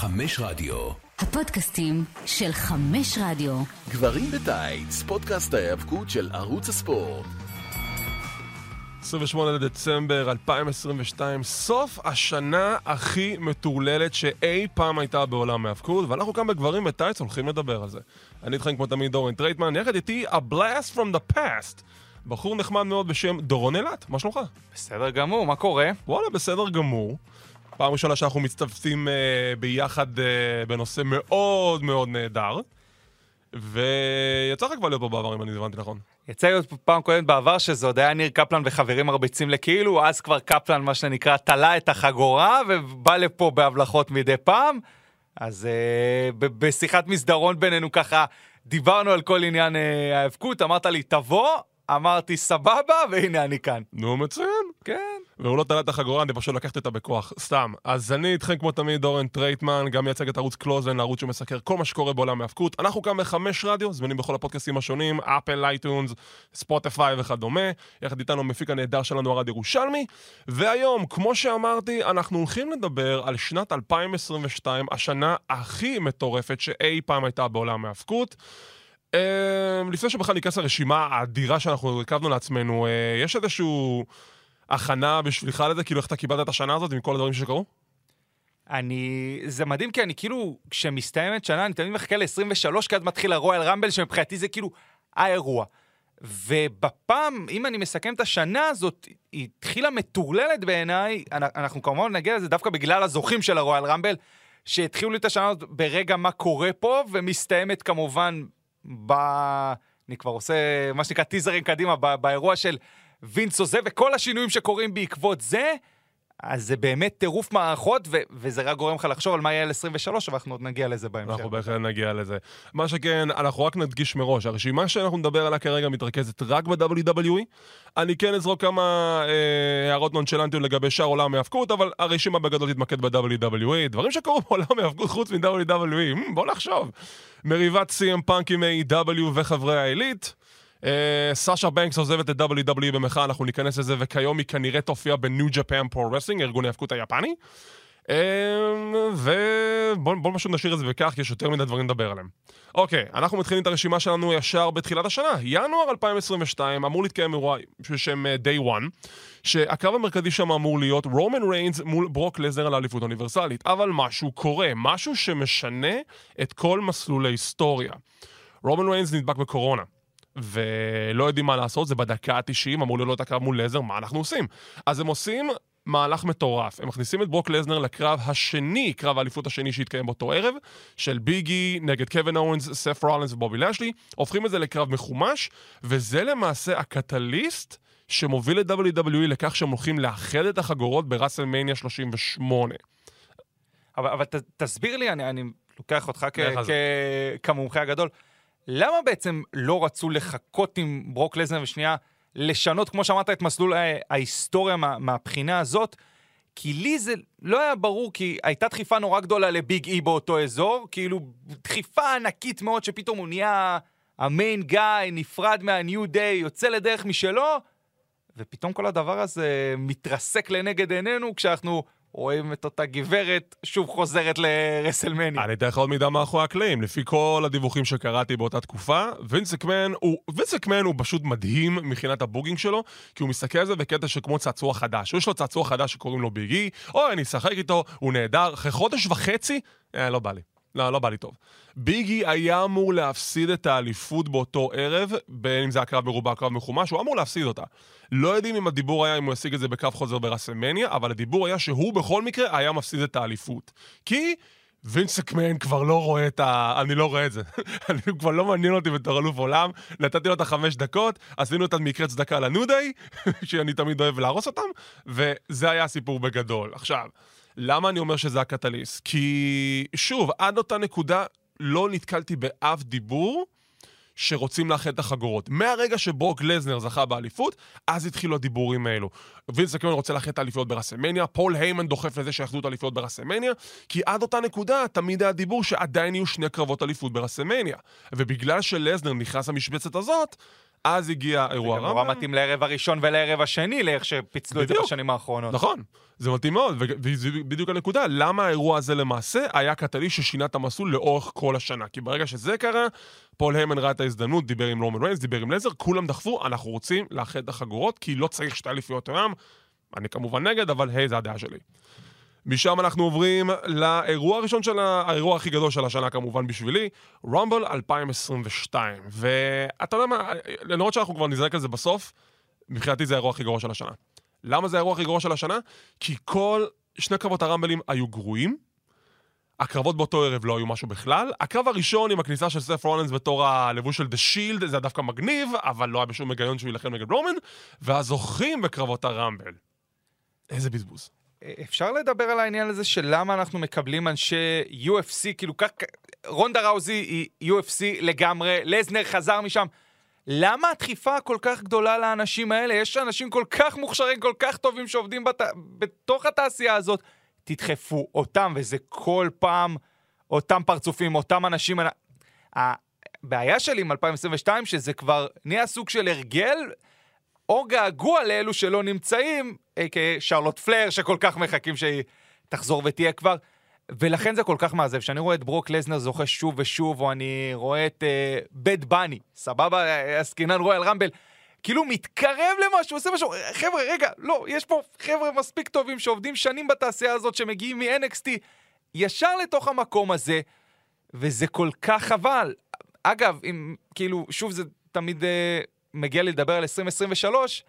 חמש רדיו. הפודקאסטים של חמש רדיו. גברים בטייץ, פודקאסט ההיאבקות של ערוץ הספורט. 28 לדצמבר 2022, סוף השנה הכי מטורללת שאי פעם הייתה בעולם ההאבקות, ואנחנו כאן בגברים בטייץ הולכים לדבר על זה. אני איתכם כמו תמיד אורן טרייטמן, יחד איתי A Blast from the Past. בחור נחמד מאוד בשם דורון אילת, מה שלומך? בסדר גמור, מה קורה? וואלה, בסדר גמור. פעם ראשונה שאנחנו מצטרפים uh, ביחד uh, בנושא מאוד מאוד נהדר. ויצא לך כבר להיות פה בעבר, אם אני הבנתי נכון. יצא להיות פעם קודמת בעבר שזה עוד היה ניר קפלן וחברים מרביצים לכאילו, אז כבר קפלן, מה שנקרא, תלה את החגורה ובא לפה בהבלחות מדי פעם. אז ב- בשיחת מסדרון בינינו ככה, דיברנו על כל עניין uh, ההאבקות, אמרת לי, תבוא, אמרתי, סבבה, והנה אני כאן. נו, מצוין. כן. והוא לא תלה את החגורה, אני פשוט לקחתי אותה בכוח, סתם. אז אני איתכם כמו תמיד, אורן טרייטמן, גם מייצג את ערוץ קלוזן, הערוץ שמסקר כל מה שקורה בעולם ההאבקות. אנחנו כאן בחמש רדיו, זמינים בכל הפודקאסטים השונים, אפל, אייטונס, ספוטיפיי וכדומה. יחד איתנו המפיק הנהדר שלנו, ארד ירושלמי. והיום, כמו שאמרתי, אנחנו הולכים לדבר על שנת 2022, השנה הכי מטורפת שאי פעם הייתה בעולם ההאבקות. Uh, לפני שבכלל ניכנס לרשימה האדירה שאנחנו הרכבנו לעצמנו, uh, יש איזשהו הכנה בשבילך לזה? כאילו איך אתה קיבלת את השנה הזאת עם כל הדברים שקרו? אני... זה מדהים כי אני כאילו, כשמסתיימת שנה, אני תמיד מחכה ל-23, כי אז מתחיל הרויאל רמבל, שמבחינתי זה כאילו האירוע. ובפעם, אם אני מסכם את השנה הזאת, היא התחילה מטורללת בעיניי, אנחנו כמובן נגיע לזה דווקא בגלל הזוכים של הרויאל רמבל, שהתחילו לי את השנה הזאת ברגע מה קורה פה, ומסתיימת כמובן ב... אני כבר עושה מה שנקרא טיזרים קדימה, באירוע של וינס עוזב, וכל השינויים שקורים בעקבות זה, אז זה באמת טירוף מערכות, ו- וזה רק גורם לך לחשוב על מה יהיה על 23, אבל אנחנו עוד נגיע לזה בהמשך. אנחנו בהחלט נגיע לזה. מה שכן, אנחנו רק נדגיש מראש, הרשימה שאנחנו נדבר עליה כרגע מתרכזת רק ב-WWE. אני כן אזרוק כמה אה, הערות נונשלנטיות לגבי שאר עולם ההאבקות, אבל הרשימה בגדול תתמקד ב-WWE. דברים שקורו בעולם ההאבקות חוץ מ-WWE, hmm, בוא נחשוב. מריבת CM Punk עם AEW וחברי העילית. אה, סאשה בנקס עוזבת את WWE במחאה, אנחנו ניכנס לזה, וכיום היא כנראה תופיע בניו Japan Pro Wrestling, ארגון ההאבקות היפני. אה, ובואו פשוט נשאיר את זה בכך, כי יש יותר מדי דברים לדבר עליהם. אוקיי, אנחנו מתחילים את הרשימה שלנו ישר בתחילת השנה. ינואר 2022 אמור להתקיים אירוע בשם אה, Day One, שהקרב המרכזי שם אמור להיות רומן ריינס מול ברוק לזנר על האליפות האוניברסלית. אבל משהו קורה, משהו שמשנה את כל מסלול ההיסטוריה. רומן ריינס נדבק בקורונה. ולא יודעים מה לעשות, זה בדקה ה-90, אמור להיות הקרב מול לזר, מה אנחנו עושים? אז הם עושים מהלך מטורף. הם מכניסים את ברוק לזנר לקרב השני, קרב האליפות השני שהתקיים באותו ערב, של ביגי נגד קווין אורנס, סף רולנס ובובי לשלי, הופכים את זה לקרב מחומש, וזה למעשה הקטליסט שמוביל את WWE לכך שהם הולכים לאחד את החגורות בראסלמניה 38. אבל, אבל ת, תסביר לי, אני, אני לוקח אותך כ, כ, כמומחה הגדול. למה בעצם לא רצו לחכות עם ברוק לזנר ושנייה לשנות, כמו שאמרת, את מסלול ההיסטוריה מה, מהבחינה הזאת? כי לי זה לא היה ברור, כי הייתה דחיפה נורא גדולה לביג אי באותו אזור, כאילו דחיפה ענקית מאוד שפתאום הוא נהיה המיין גאי, נפרד מהניו דיי, יוצא לדרך משלו, ופתאום כל הדבר הזה מתרסק לנגד עינינו כשאנחנו רואים את אותה גברת שוב חוזרת לרסלמניה. אני אתן לך עוד מידע מאחורי הקלעים. לפי כל הדיווחים שקראתי באותה תקופה, וינס אקמן הוא, וינס אקמן הוא פשוט מדהים מבחינת הבוגינג שלו, כי הוא מסתכל על זה בקטע שכמו צעצוע חדש. יש לו צעצוע חדש שקוראים לו ביגי, אוי, אני אשחק איתו, הוא נהדר. אחרי חודש וחצי, אה, לא בא לי. לא, לא בא לי טוב. ביגי היה אמור להפסיד את האליפות באותו ערב, בין אם זה הקרב מרובע, קרב מחומש, הוא אמור להפסיד אותה. לא יודעים אם הדיבור היה אם הוא ישיג את זה בקרב חוזר ברסלמניה, אבל הדיבור היה שהוא בכל מקרה היה מפסיד את האליפות. כי וינס אקמן כבר לא רואה את ה... אני לא רואה את זה. אני כבר לא מעניין אותי בתור אלוף עולם. נתתי לו את החמש דקות, עשינו את המקרה צדקה לנודי, שאני תמיד אוהב להרוס אותם, וזה היה הסיפור בגדול. עכשיו, למה אני אומר שזה הקטליסט? כי, שוב, עד אותה נקודה לא נתקלתי באף דיבור שרוצים לאחד את החגורות. מהרגע שברוק לזנר זכה באליפות, אז התחילו הדיבורים האלו. וינס מקמן רוצה לאחד את האליפויות ברסלמניה, פול היימן דוחף לזה שיאחדו את האליפויות ברסלמניה, כי עד אותה נקודה תמיד היה דיבור שעדיין יהיו שני קרבות אליפות ברסלמניה. ובגלל שלזנר נכנס למשבצת הזאת, אז הגיע אירוע גם נורא. מתאים לערב הראשון ולערב השני, לאיך שפיצלו את זה בדיוק. בשנים האחרונות. נכון, זה מתאים מאוד, ו- וזה בדיוק הנקודה, למה האירוע הזה למעשה היה קטליסט ששינה את המסלול לאורך כל השנה. כי ברגע שזה קרה, פול היימן ראה את ההזדמנות, דיבר עם רומן ריינס, דיבר עם לזר, כולם דחפו, אנחנו רוצים לאחד את החגורות, כי לא צריך שתי אליפויות עולם. אני כמובן נגד, אבל היי, זו הדעה שלי. משם אנחנו עוברים לאירוע הראשון של ה... האירוע הכי גדול של השנה כמובן בשבילי, רומבל 2022. ואתה יודע מה, למרות שאנחנו כבר נזרק על זה בסוף, מבחינתי זה האירוע הכי גרוע של השנה. למה זה האירוע הכי גרוע של השנה? כי כל שני קרבות הרמבלים היו גרועים. הקרבות באותו ערב לא היו משהו בכלל. הקרב הראשון עם הכניסה של סף רולנס בתור הלבוש של דה שילד, זה היה דווקא מגניב, אבל לא היה בשום היגיון שהוא יילחם נגד רומן. והזוכים בקרבות הרמבל. איזה בזבוז. אפשר לדבר על העניין הזה של למה אנחנו מקבלים אנשי UFC, כאילו כך, רונדה ראוזי היא UFC לגמרי, לזנר חזר משם. למה הדחיפה הכל כך גדולה לאנשים האלה? יש אנשים כל כך מוכשרים, כל כך טובים שעובדים בת... בתוך התעשייה הזאת. תדחפו אותם, וזה כל פעם אותם פרצופים, אותם אנשים. הבעיה שלי עם 2022, שזה כבר נהיה סוג של הרגל, או געגוע לאלו שלא נמצאים, כשרלוט פלר, שכל כך מחכים שהיא תחזור ותהיה כבר. ולכן זה כל כך מעזב, שאני רואה את ברוק לזנר זוכה שוב ושוב, או אני רואה את בד uh, בני, סבבה, עסקינן רויאל רמבל, כאילו מתקרב למשהו, עושה משהו, חבר'ה, רגע, לא, יש פה חבר'ה מספיק טובים שעובדים שנים בתעשייה הזאת, שמגיעים מ-NXT ישר לתוך המקום הזה, וזה כל כך חבל. אגב, אם, כאילו, שוב, זה תמיד uh, מגיע לי לדבר על 2023,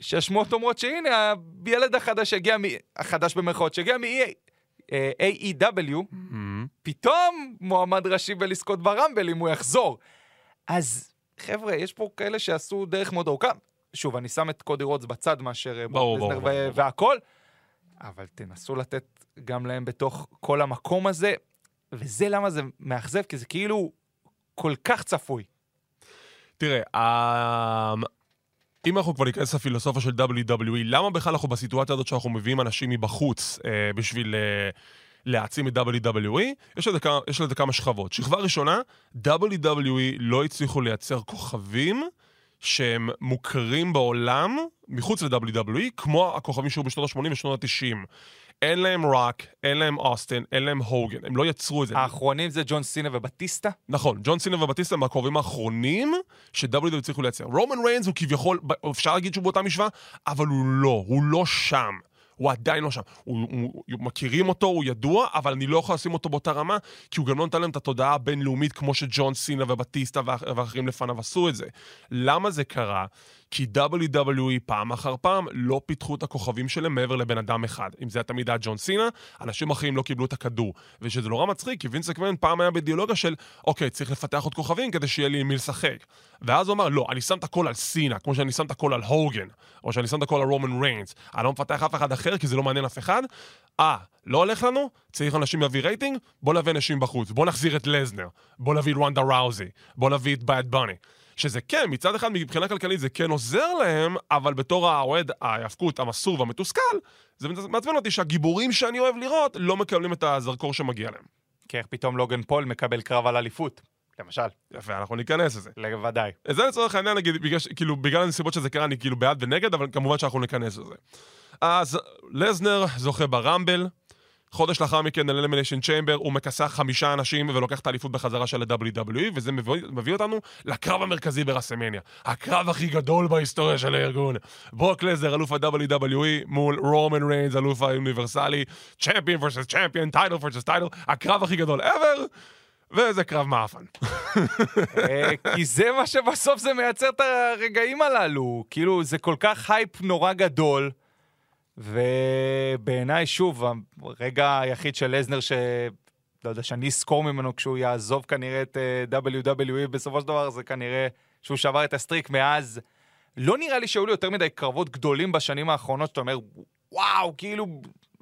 שהשמועות אומרות שהנה, הילד החדש שהגיע, מ... החדש במרכאות, שהגיע מ-EA, AEW, mm-hmm. פתאום מועמד ראשי בלזכות ברמבל אם הוא יחזור. אז חבר'ה, יש פה כאלה שעשו דרך מאוד ארוכה. שוב, אני שם את קודי רודס בצד מאשר ברור, ברור, ברור. והכל, אבל תנסו לתת גם להם בתוך כל המקום הזה, וזה למה זה מאכזב, כי זה כאילו כל כך צפוי. תראה, אם אנחנו כבר ניכנס לפילוסופיה של WWE, למה בכלל אנחנו בסיטואציה הזאת שאנחנו מביאים אנשים מבחוץ אה, בשביל אה, להעצים את WWE? יש לזה, יש לזה כמה שכבות. שכבה ראשונה, WWE לא הצליחו לייצר כוכבים שהם מוכרים בעולם מחוץ ל-WWE, כמו הכוכבים שהיו בשנות ה-80 ושנות ה-90. אין להם ראק, אין להם אוסטן, אין להם הוגן, הם לא יצרו את זה. האחרונים זה ג'ון סינה ובטיסטה? נכון, ג'ון סינה ובטיסטה הם הקרובים האחרונים ש-WWE הצליחו לייצר. רומן ריינס הוא כביכול, אפשר להגיד שהוא באותה משוואה, אבל הוא לא, הוא לא שם. הוא עדיין לא שם. הוא, הוא, הוא, מכירים אותו, הוא ידוע, אבל אני לא יכול לשים אותו באותה רמה, כי הוא גם לא נותן להם את התודעה הבינלאומית כמו שג'ון סינה ובטיסטה ואחרים לפניו עשו את זה. למה זה קרה? כי WWE פעם אחר פעם לא פיתחו את הכוכבים שלהם מעבר לבן אדם אחד. אם זה היה תמיד היה ג'ון סינה, אנשים אחרים לא קיבלו את הכדור. ושזה נורא מצחיק, כי וינס אקמן פעם היה בדיאלוגיה של, אוקיי, צריך לפתח עוד כוכבים כדי שיהיה לי עם מי לשחק. ואז הוא אמר, לא, אני שם את הכל על סינה, כמו שאני שם את הכל על הוגן, או שאני שם את הכל על רומן ריינס. אני לא מפתח אף אחד אחר, כי זה לא מעניין אף אחד. אה, לא הולך לנו? צריך אנשים להביא רייטינג? בוא נביא אנשים בחוץ. בוא נחזיר את לזנר. בוא נביא את רונדה ראוזי. בוא נביא את Bad Bunny. שזה כן, מצד אחד מבחינה כלכלית זה כן עוזר להם, אבל בתור האוהד, ההאבקות, המסור והמתוסכל, זה מעצבן אותי שהגיבורים שאני אוהב לראות לא מקבלים את הזרקור שמגיע להם. כי איך פתאום לוגן פול מקבל קרב על אליפות, למשל. יפה, אנחנו ניכנס לזה. לוודאי. זה לצורך העניין, נגיד, בגלל, כאילו, בגלל הנסיבות שזה קרה, אני כאילו בעד ונגד, אבל כמובן שאנחנו ניכנס לזה. אז לזנר זוכה ברמבל, חודש לאחר מכן, ל-Elimination Chamber, הוא מכסח חמישה אנשים ולוקח את האליפות בחזרה של ה-WWE, וזה מביא, מביא אותנו לקרב המרכזי ברסמניה. הקרב הכי גדול בהיסטוריה של הארגון. ברוק לזנר, אלוף ה-WWE, מול רומן ריינס, אלוף האוניברסלי, champion versus champion, title versus title, הקרב הכי גדול ever. וזה קרב מאפן. כי זה מה שבסוף זה מייצר את הרגעים הללו. כאילו, זה כל כך הייפ נורא גדול. ובעיניי, שוב, הרגע היחיד של לזנר ש... לא יודע, שאני אזכור ממנו כשהוא יעזוב כנראה את uh, WWE בסופו של דבר, זה כנראה שהוא שבר את ה streak מאז. לא נראה לי שהיו לי יותר מדי קרבות גדולים בשנים האחרונות, שאתה אומר, וואו, כאילו,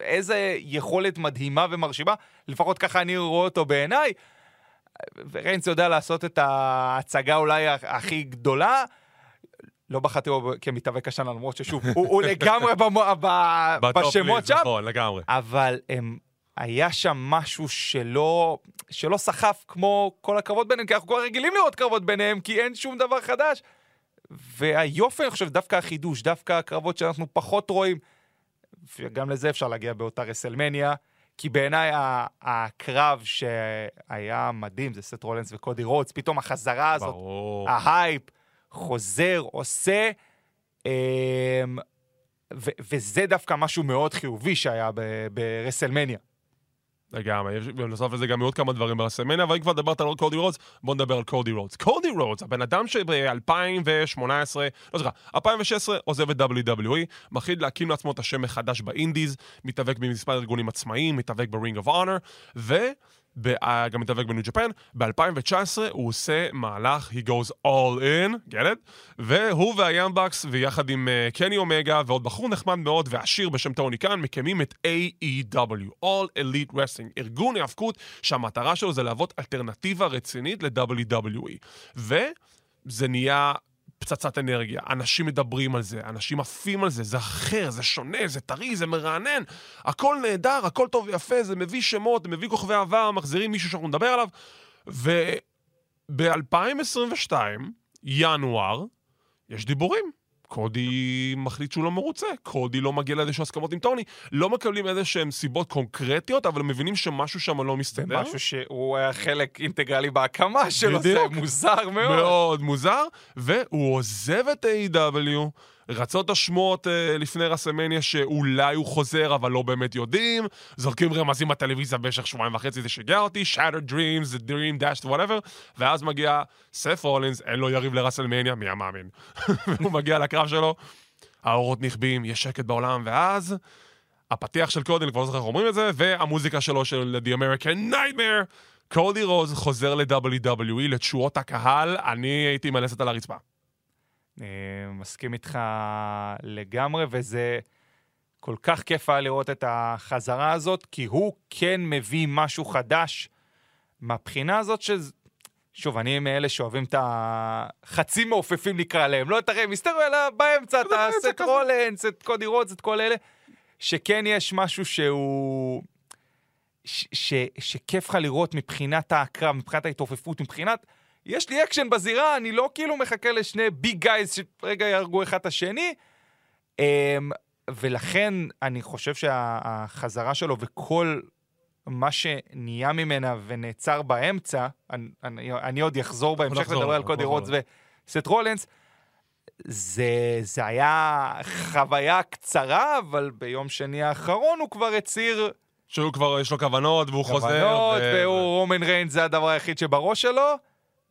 איזה יכולת מדהימה ומרשימה, לפחות ככה אני רואה אותו בעיניי. וריינס יודע לעשות את ההצגה אולי הכי גדולה. לא בחרתי בו כמתאבק השנה, למרות ששוב, הוא, הוא לגמרי במו, ב, בשמות שם. נכון, לגמרי. אבל הם, היה שם משהו שלא, שלא סחף כמו כל הקרבות ביניהם, כי אנחנו כבר רגילים לראות קרבות ביניהם, כי אין שום דבר חדש. והיופי, אני חושב, דווקא החידוש, דווקא הקרבות שאנחנו פחות רואים, וגם לזה אפשר להגיע באותה רסלמניה, כי בעיניי הקרב שהיה מדהים, זה סת' רולינס וקודי רודס, פתאום החזרה הזאת, ברור. ההייפ חוזר, עושה, אמ, ו- וזה דווקא משהו מאוד חיובי שהיה ברסלמניה. לגמרי, בנוסף לזה גם עוד כמה דברים ברסלמניה, אבל אם כבר דיברת על קודי רודס, בוא נדבר על קודי רודס. קודי רודס, הבן אדם שב-2018, לא סליחה, 2016 עוזב את WWE, מחליט להקים לעצמו את השם מחדש ב indies, מתאבק במספר ארגונים עצמאיים, מתאבק ברינג אוף אונר, וגם מתאבק בניו ג'פן. ב-2019 הוא עושה מהלך, he goes all in, get it? והוא וה Young Bucks, ויחד עם uh, קני אומגה ועוד בחור נחמד מאוד ועשיר בשם טוני קאן, מקימים את AEW, All Elite Wrestling, ארגון היאבקות שהמטרה שלו זה להוות אלטרנטיבה רצינית ל-WWE. וזה נהיה פצצת אנרגיה, אנשים מדברים על זה, אנשים עפים על זה, זה אחר, זה שונה, זה טרי, זה מרענן, הכל נהדר, הכל טוב ויפה, זה מביא שמות, זה מביא כוכבי עבר, מחזירים מישהו שאנחנו נדבר עליו, וב-2022, ינואר, יש דיבורים. קודי מחליט שהוא לא מרוצה, קודי לא מגיע לאיזשהו הסכמות עם טוני, לא מקבלים איזה שהן סיבות קונקרטיות, אבל מבינים שמשהו שם לא מסתדר. משהו שהוא היה חלק אינטגרלי בהקמה שלו, זה. מוזר מאוד. מאוד מוזר, והוא עוזב את A.W. רצות השמועות אה, לפני רסמניה שאולי הוא חוזר, אבל לא באמת יודעים. זורקים רמזים בטלוויזיה במשך שבועיים וחצי, זה שיגע אותי, Shattered Dreams, The Dream Dashed, whatever, ואז מגיע סף רולינס, אין לו יריב לרסלמניה, מי המאמין? הוא מגיע לקרב שלו, האורות נכבים, יש שקט בעולם, ואז הפתיח של קודי, אני כבר לא זוכר איך אומרים את זה, והמוזיקה שלו של The American Nightmare. קודי רוז חוזר ל-WWE, לתשואות הקהל, אני הייתי עם הלסת על הרצפה. אה, מסכים איתך לגמרי, וזה כל כך כיף היה לראות את החזרה הזאת, כי הוא כן מביא משהו חדש מהבחינה הזאת ש... שוב, אני מאלה שאוהבים את החצי מעופפים נקרא להם, לא את הרי מיסטריו, אלא באמצע, את הסט. רולנס, את קודי רודס, את כל אלה, שכן יש משהו שהוא... ש- ש- שכיף לך לראות מבחינת הקרב, מבחינת ההתעופפות, מבחינת... יש לי אקשן בזירה, אני לא כאילו מחכה לשני big guys שרגע יהרגו אחד את השני. אמ, ולכן אני חושב שהחזרה שלו וכל מה שנהיה ממנה ונעצר באמצע, אני, אני, אני עוד אחזור בהמשך לדבר על קודי רודס וסת' רולינס. זה, זה היה חוויה קצרה, אבל ביום שני האחרון הוא כבר הצהיר שהוא כבר, יש לו כוונות, והוא חוזר. כוונות, ו- והוא רומן ריינס זה הדבר היחיד שבראש שלו.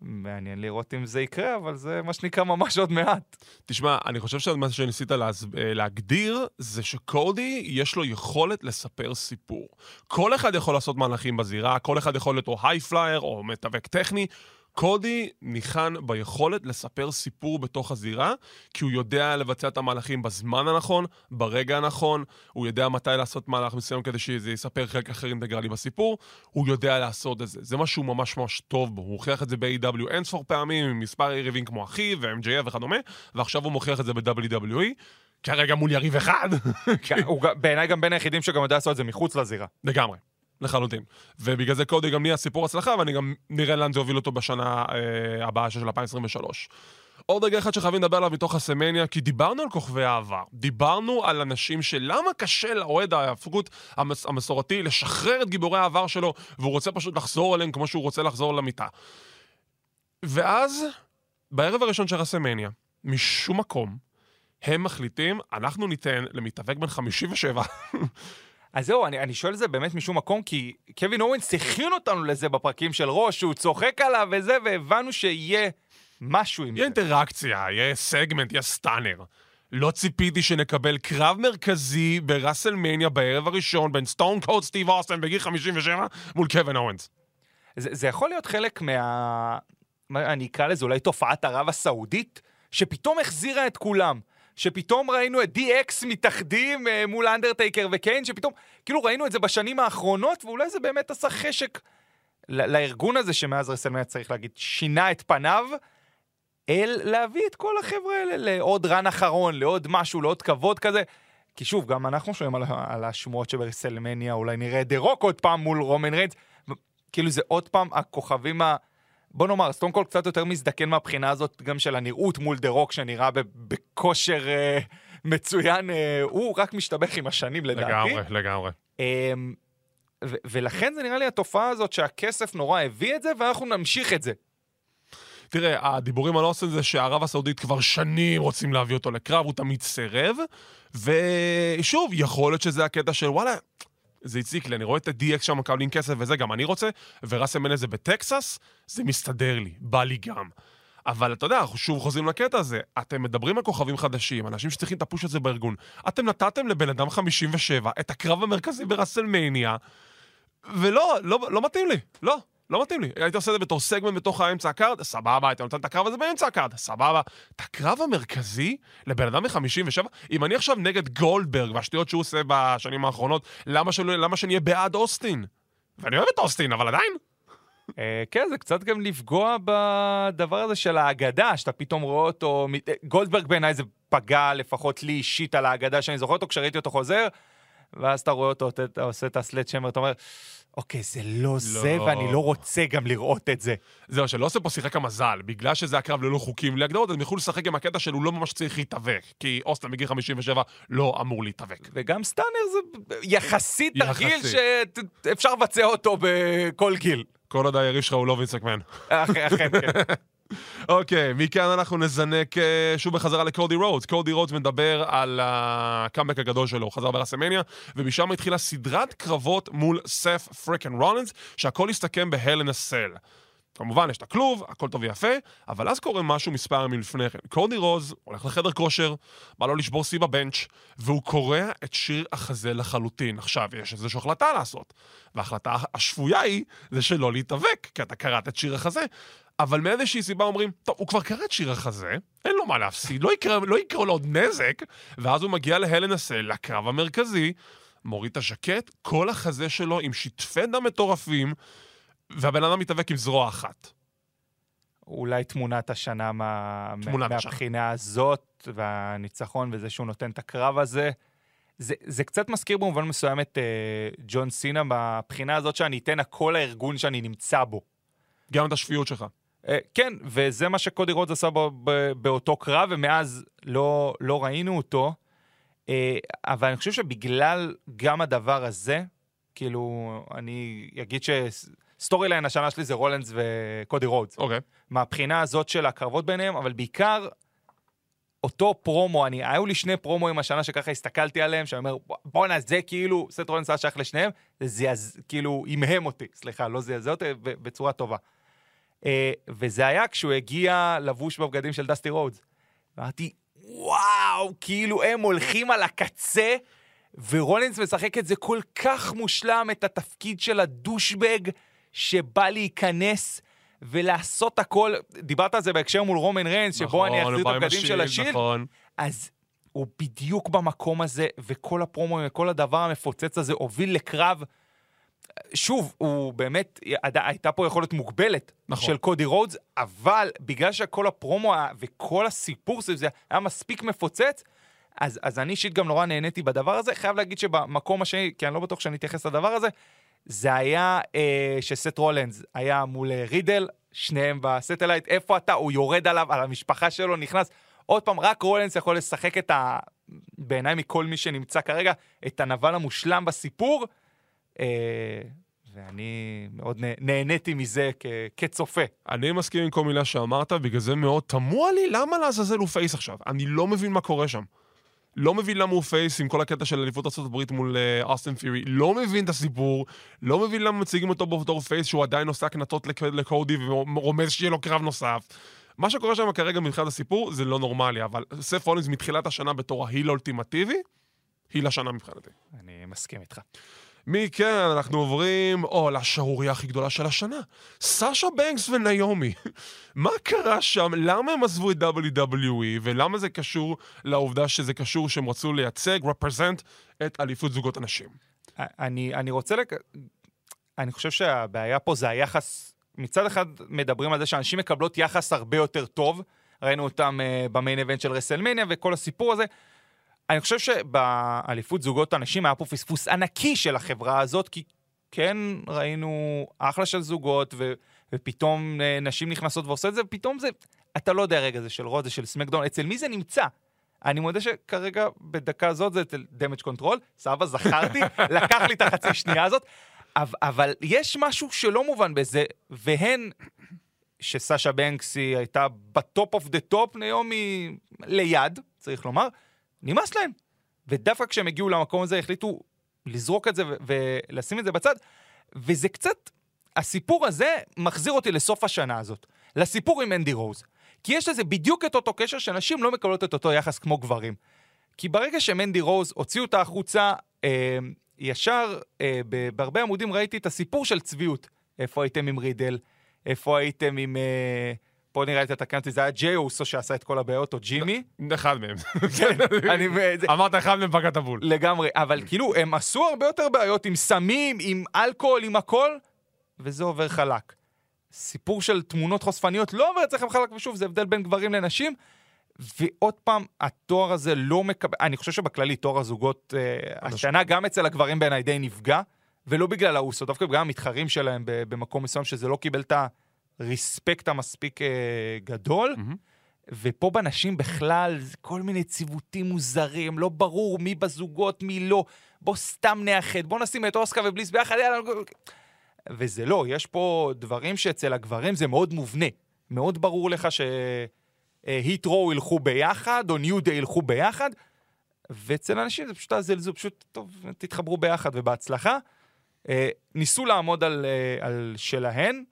מעניין לראות אם זה יקרה, אבל זה מה שנקרא ממש עוד מעט. תשמע, אני חושב שמה שניסית להס... אה, להגדיר זה שקודי יש לו יכולת לספר סיפור. כל אחד יכול לעשות מהלכים בזירה, כל אחד יכול להיות או high flyer או מתאבק טכני. קודי ניחן ביכולת לספר סיפור בתוך הזירה, כי הוא יודע לבצע את המהלכים בזמן הנכון, ברגע הנכון, הוא יודע מתי לעשות מהלך מסוים כדי שזה יספר חלק אחר אינטגרלי בסיפור, הוא יודע לעשות את זה. זה מה שהוא ממש ממש טוב בו. הוא הוכיח את זה ב-AW אינספור פעמים, עם מספר יריבים כמו אחיו ו-MJF וכדומה, ועכשיו הוא מוכיח את זה ב-WWE, כרגע מול יריב אחד. הוא גם- בעיניי גם בין היחידים שגם יודע לעשות את זה מחוץ לזירה. לגמרי. לחלוטין. ובגלל זה קודי גם נהיה סיפור הצלחה, ואני גם נראה לאן זה יוביל אותו בשנה אה, הבאה של 2023. עוד רגע אחד שחייבים לדבר עליו מתוך הסמניה, כי דיברנו על כוכבי העבר. דיברנו על אנשים שלמה קשה לאוהד ההפקות המס, המסורתי לשחרר את גיבורי העבר שלו, והוא רוצה פשוט לחזור אליהם כמו שהוא רוצה לחזור למיטה. ואז, בערב הראשון של הסמניה, משום מקום, הם מחליטים, אנחנו ניתן למתאבק בן 57, אז זהו, אני, אני שואל את זה באמת משום מקום, כי קווין אורנס הכין אותנו לזה בפרקים של ראש, שהוא צוחק עליו וזה, והבנו שיהיה משהו עם יהיה זה. אינטראקציה, יהיה סגמנט, יהיה stunner. לא ציפיתי שנקבל קרב מרכזי בראסלמניה בערב הראשון בין סטון קולד סטיב אוסטן בגיל 57 מול קווין אוונס. זה, זה יכול להיות חלק מה... מה אני אקרא לזה אולי תופעת ערב הסעודית, שפתאום החזירה את כולם. שפתאום ראינו את DX מתאחדים אה, מול אנדרטייקר וקיין, שפתאום, כאילו ראינו את זה בשנים האחרונות, ואולי זה באמת עשה חשק לארגון הזה, שמאז רסלמניה צריך להגיד, שינה את פניו, אל להביא את כל החבר'ה האלה לעוד run אחרון, לעוד משהו, לעוד כבוד כזה. כי שוב, גם אנחנו שומעים על, ה- על השמועות שברסלמניה אולי נראה דה רוק עוד פעם מול רומן ריינס. כאילו זה עוד פעם הכוכבים בוא נאמר, סטון קולד קצת יותר מזדקן מהבחינה הזאת גם של הנראות מול דה רוק, שנראה בכושר אה, מצוין, אה, הוא רק משתבח עם השנים לדעתי. לגמרי, לגמרי. אמ, ו- ולכן זה נראה לי התופעה הזאת שהכסף נורא הביא את זה, ואנחנו נמשיך את זה. תראה, הדיבורים על אוסטין זה שערב הסעודית כבר שנים רוצים להביא אותו לקרב, הוא תמיד סירב, ושוב, יכול להיות שזה הקטע של וואלה, זה הציק לי, אני רואה את ה-DX שם מקבלים כסף וזה, גם אני רוצה, וראסל מנז זה בטקסס, זה מסתדר לי, בא לי גם. אבל אתה יודע, אנחנו שוב חוזרים לקטע הזה. אתם מדברים על כוכבים חדשים, אנשים שצריכים את הפוש הזה בארגון. אתם נתתם לבן אדם 57 את הקרב המרכזי ברסלמניה, ולא, לא, לא מתאים לי, לא. לא מתאים לי. הייתי עושה את זה בתור סגמנט בתוך האמצע ה card, סבבה, הייתי נותן את הקרב הזה באמצע ה card, סבבה. את הקרב המרכזי לבן אדם מ-57, אם אני עכשיו נגד גולדברג והשטויות שהוא עושה בשנים האחרונות, למה, שלא, למה שאני אהיה בעד אוסטין? ואני אוהב את אוסטין, אבל עדיין. אה, כן, זה קצת גם לפגוע בדבר הזה של האגדה, שאתה פתאום רואה אותו... אה, גולדברג בעיניי זה פגע לפחות לי אישית על האגדה שאני זוכר אותו כשראיתי אותו חוזר, ואז אתה רואה אותו אתה עושה את הסלט שמר, אתה אומר, אוקיי, זה לא זה, ואני לא רוצה גם לראות את זה. זהו, שלא עושה פה שיחק המזל, בגלל שזה הקרב ללא חוקים להגדרות, הם יכלו לשחק עם הקטע שהוא לא ממש צריך להתאבק, כי אוסטין בגיל 57 לא אמור להתאבק. וגם סטאנר זה יחסית תרגיל. שאפשר לבצע אותו בכל גיל. כל עוד היריב שלך הוא לא וינסק מן. אכ- אכן, כן. אוקיי, מכאן אנחנו נזנק אה, שוב בחזרה לקודי רודס. קודי רודס מדבר על הקאמבק הגדול שלו, הוא חזר ברסמניה, ומשם התחילה סדרת קרבות מול סת' freakin' רולינס, שהכל הסתכם ב Hell in a Cell. כמובן, יש את הכלוב, הכל טוב ויפה, אבל אז קורה משהו מספר ימים לפני כן. קודי רודס הולך לחדר כושר, בא לו לשבור שיא ב bench, והוא קורע את שריר החזה לחלוטין. עכשיו, יש איזושהי החלטה לעשות, וההחלטה השפויה היא זה שלא להתאבק, כי אתה קראת את שיר החזה. אבל מאיזושהי סיבה אומרים, טוב, הוא כבר קרא את שיר החזה, אין לו מה להפסיד, לא יקרה, לא יקרה לו עוד נזק, ואז הוא מגיע להלן הסל, לקרב המרכזי, מוריד את הז'קט, כל החזה שלו עם שטפי דם מטורפים, והבן אדם מתאבק עם זרוע אחת. אולי תמונת השנה מה... תמונת השנה. מהבחינה הזאת, והניצחון וזה שהוא נותן את הקרב הזה. זה, זה קצת מזכיר במובן מסוים את uh, ג'ון סינה מבחינה הזאת שאני אתן הכל לארגון שאני נמצא בו. גם את השפיות שלך. Uh, כן, וזה מה שקודי רודס עשה באותו קרב, ומאז לא, לא ראינו אותו. Uh, אבל אני חושב שבגלל גם הדבר הזה, כאילו, אני אגיד ש storyline השנה שלי זה רולינס וקודי רודס. אוקיי. מהבחינה הזאת של הקרבות ביניהם, אבל בעיקר אותו פרומו, אני, היו לי שני פרומואים השנה שככה הסתכלתי עליהם, שאני אומר, בואנה, זה כאילו, סט רולנס היה שייך לשניהם, זה זעז, כאילו, המהם אותי, סליחה, לא זעזע אותי, בצורה טובה. אה, וזה היה כשהוא הגיע לבוש בבגדים של דסטי רודס. אמרתי, וואו, כאילו הם הולכים על הקצה, ורולינס משחק את זה כל כך מושלם, את התפקיד של הדושבג שבא להיכנס ולעשות הכל. דיברת על זה בהקשר מול רומן ריינס, שבו אני נכון, אחזיר את הבגדים של השילד. נכון. אז הוא בדיוק במקום הזה, וכל הפרומואים וכל הדבר המפוצץ הזה הוביל לקרב. שוב, הוא באמת, הייתה פה יכולת מוגבלת נכון. של קודי רודס, אבל בגלל שכל הפרומו וכל הסיפור סביב זה היה מספיק מפוצץ, אז, אז אני אישית גם נורא נהניתי בדבר הזה. חייב להגיד שבמקום השני, כי אני לא בטוח שאני אתייחס לדבר הזה, זה היה אה, שסת' רולינס היה מול אה, רידל, שניהם ב-spotlight, איפה אתה? הוא יורד עליו, על המשפחה שלו, נכנס. עוד פעם, רק רולינס יכול לשחק את ה... בעיניי מכל מי שנמצא כרגע, את הנבל המושלם בסיפור. אה, ואני מאוד נה- נהניתי מזה כ- כצופה. אני מסכים עם כל מילה שאמרת, בגלל זה מאוד תמוה לי למה לעזאזל הוא face עכשיו. אני לא מבין מה קורה שם. לא מבין למה הוא face עם כל הקטע של אליפות ארה"ב מול אה, אוסטין פירי, לא מבין את הסיפור, לא מבין למה מציגים אותו בתור face שהוא עדיין עושה הקנטות לק- לקודי רומז שיהיה לו קרב נוסף. מה שקורה שם כרגע מבחינת הסיפור זה לא נורמלי, אבל סת' רולינס מתחילת השנה בתור ה-heel האולטימטיבי, heel השנה מבחינתי. אני מסכים איתך. מכאן אנחנו עוברים, או, לשערורייה הכי גדולה של השנה. סאשה בנקס ונעמי. מה קרה שם? למה הם עזבו את WWE, ולמה זה קשור לעובדה שזה קשור שהם רצו לייצג, represent, את אליפות זוגות הנשים? אני, אני רוצה לק... אני חושב שהבעיה פה זה היחס... מצד אחד מדברים על זה שאנשים מקבלות יחס הרבה יותר טוב. ראינו אותם uh, ב-main event של רסלמניה וכל הסיפור הזה. אני חושב שבאליפות זוגות הנשים היה פה פספוס ענקי של החברה הזאת, כי כן ראינו אחלה של זוגות, ו... ופתאום אה, נשים נכנסות ועושות את זה, ופתאום זה, אתה לא יודע רגע, זה של רו, זה של סמקדאון, אצל מי זה נמצא? אני מודה שכרגע, בדקה הזאת זה אצל דמג' קונטרול, סבבה, זכרתי, לקח לי את החצי שנייה הזאת, אבל, אבל יש משהו שלא מובן בזה, והן, שסאשה בנקס היא הייתה ב-top of the top, נעמי ליד, צריך לומר, נמאס להם. ודווקא כשהם הגיעו למקום הזה, החליטו לזרוק את זה ולשים את זה בצד, וזה קצת, הסיפור הזה מחזיר אותי לסוף השנה הזאת, לסיפור עם אנדי רוז. כי יש לזה בדיוק את אותו קשר שנשים לא מקבלות את אותו יחס כמו גברים. כי ברגע שמנדי רוז הוציאו אותה החוצה, אה, ישר אה, בהרבה עמודים ראיתי את הסיפור של צביעות. איפה הייתם עם רידל? איפה הייתם עם... אה, פה נראה לי תתקן אותי, זה היה ג'יי אוסו שעשה את כל הבעיות, או ג'ימי. אחד מהם. כן, אמרת אחד מהם פגעת בול. לגמרי, אבל כאילו, הם עשו הרבה יותר בעיות עם סמים, עם אלכוהול, עם הכל, וזה עובר חלק. סיפור של תמונות חושפניות לא עובר אצלכם חלק, ושוב, זה הבדל בין גברים לנשים. ועוד פעם, התואר הזה לא מקבל, אני חושב שבכללי תואר הזוגות אה, השנה גם אצל הגברים בעיניי די נפגע, ולא בגלל האוסו, דווקא בגלל המתחרים שלהם במקום מסוים, שזה לא קיבל את הרספקט המספיק אה, גדול. מהמם. ופה בנשים בכלל, כל מיני ציוותים מוזרים, לא ברור מי בזוגות, מי לא. בוא סתם נאחד, בוא נשים את אוסקר ובליס ביחד, יאללה. וזה לא, יש פה דברים שאצל הגברים זה מאוד מובנה. מאוד ברור לך שהיט רו ילכו ביחד, או ניו דיי ילכו ביחד, ואצל אנשים זה פשוט הזלזול, פשוט, טוב, תתחברו ביחד ובהצלחה. אה, ניסו לעמוד על, אה, על שלהן,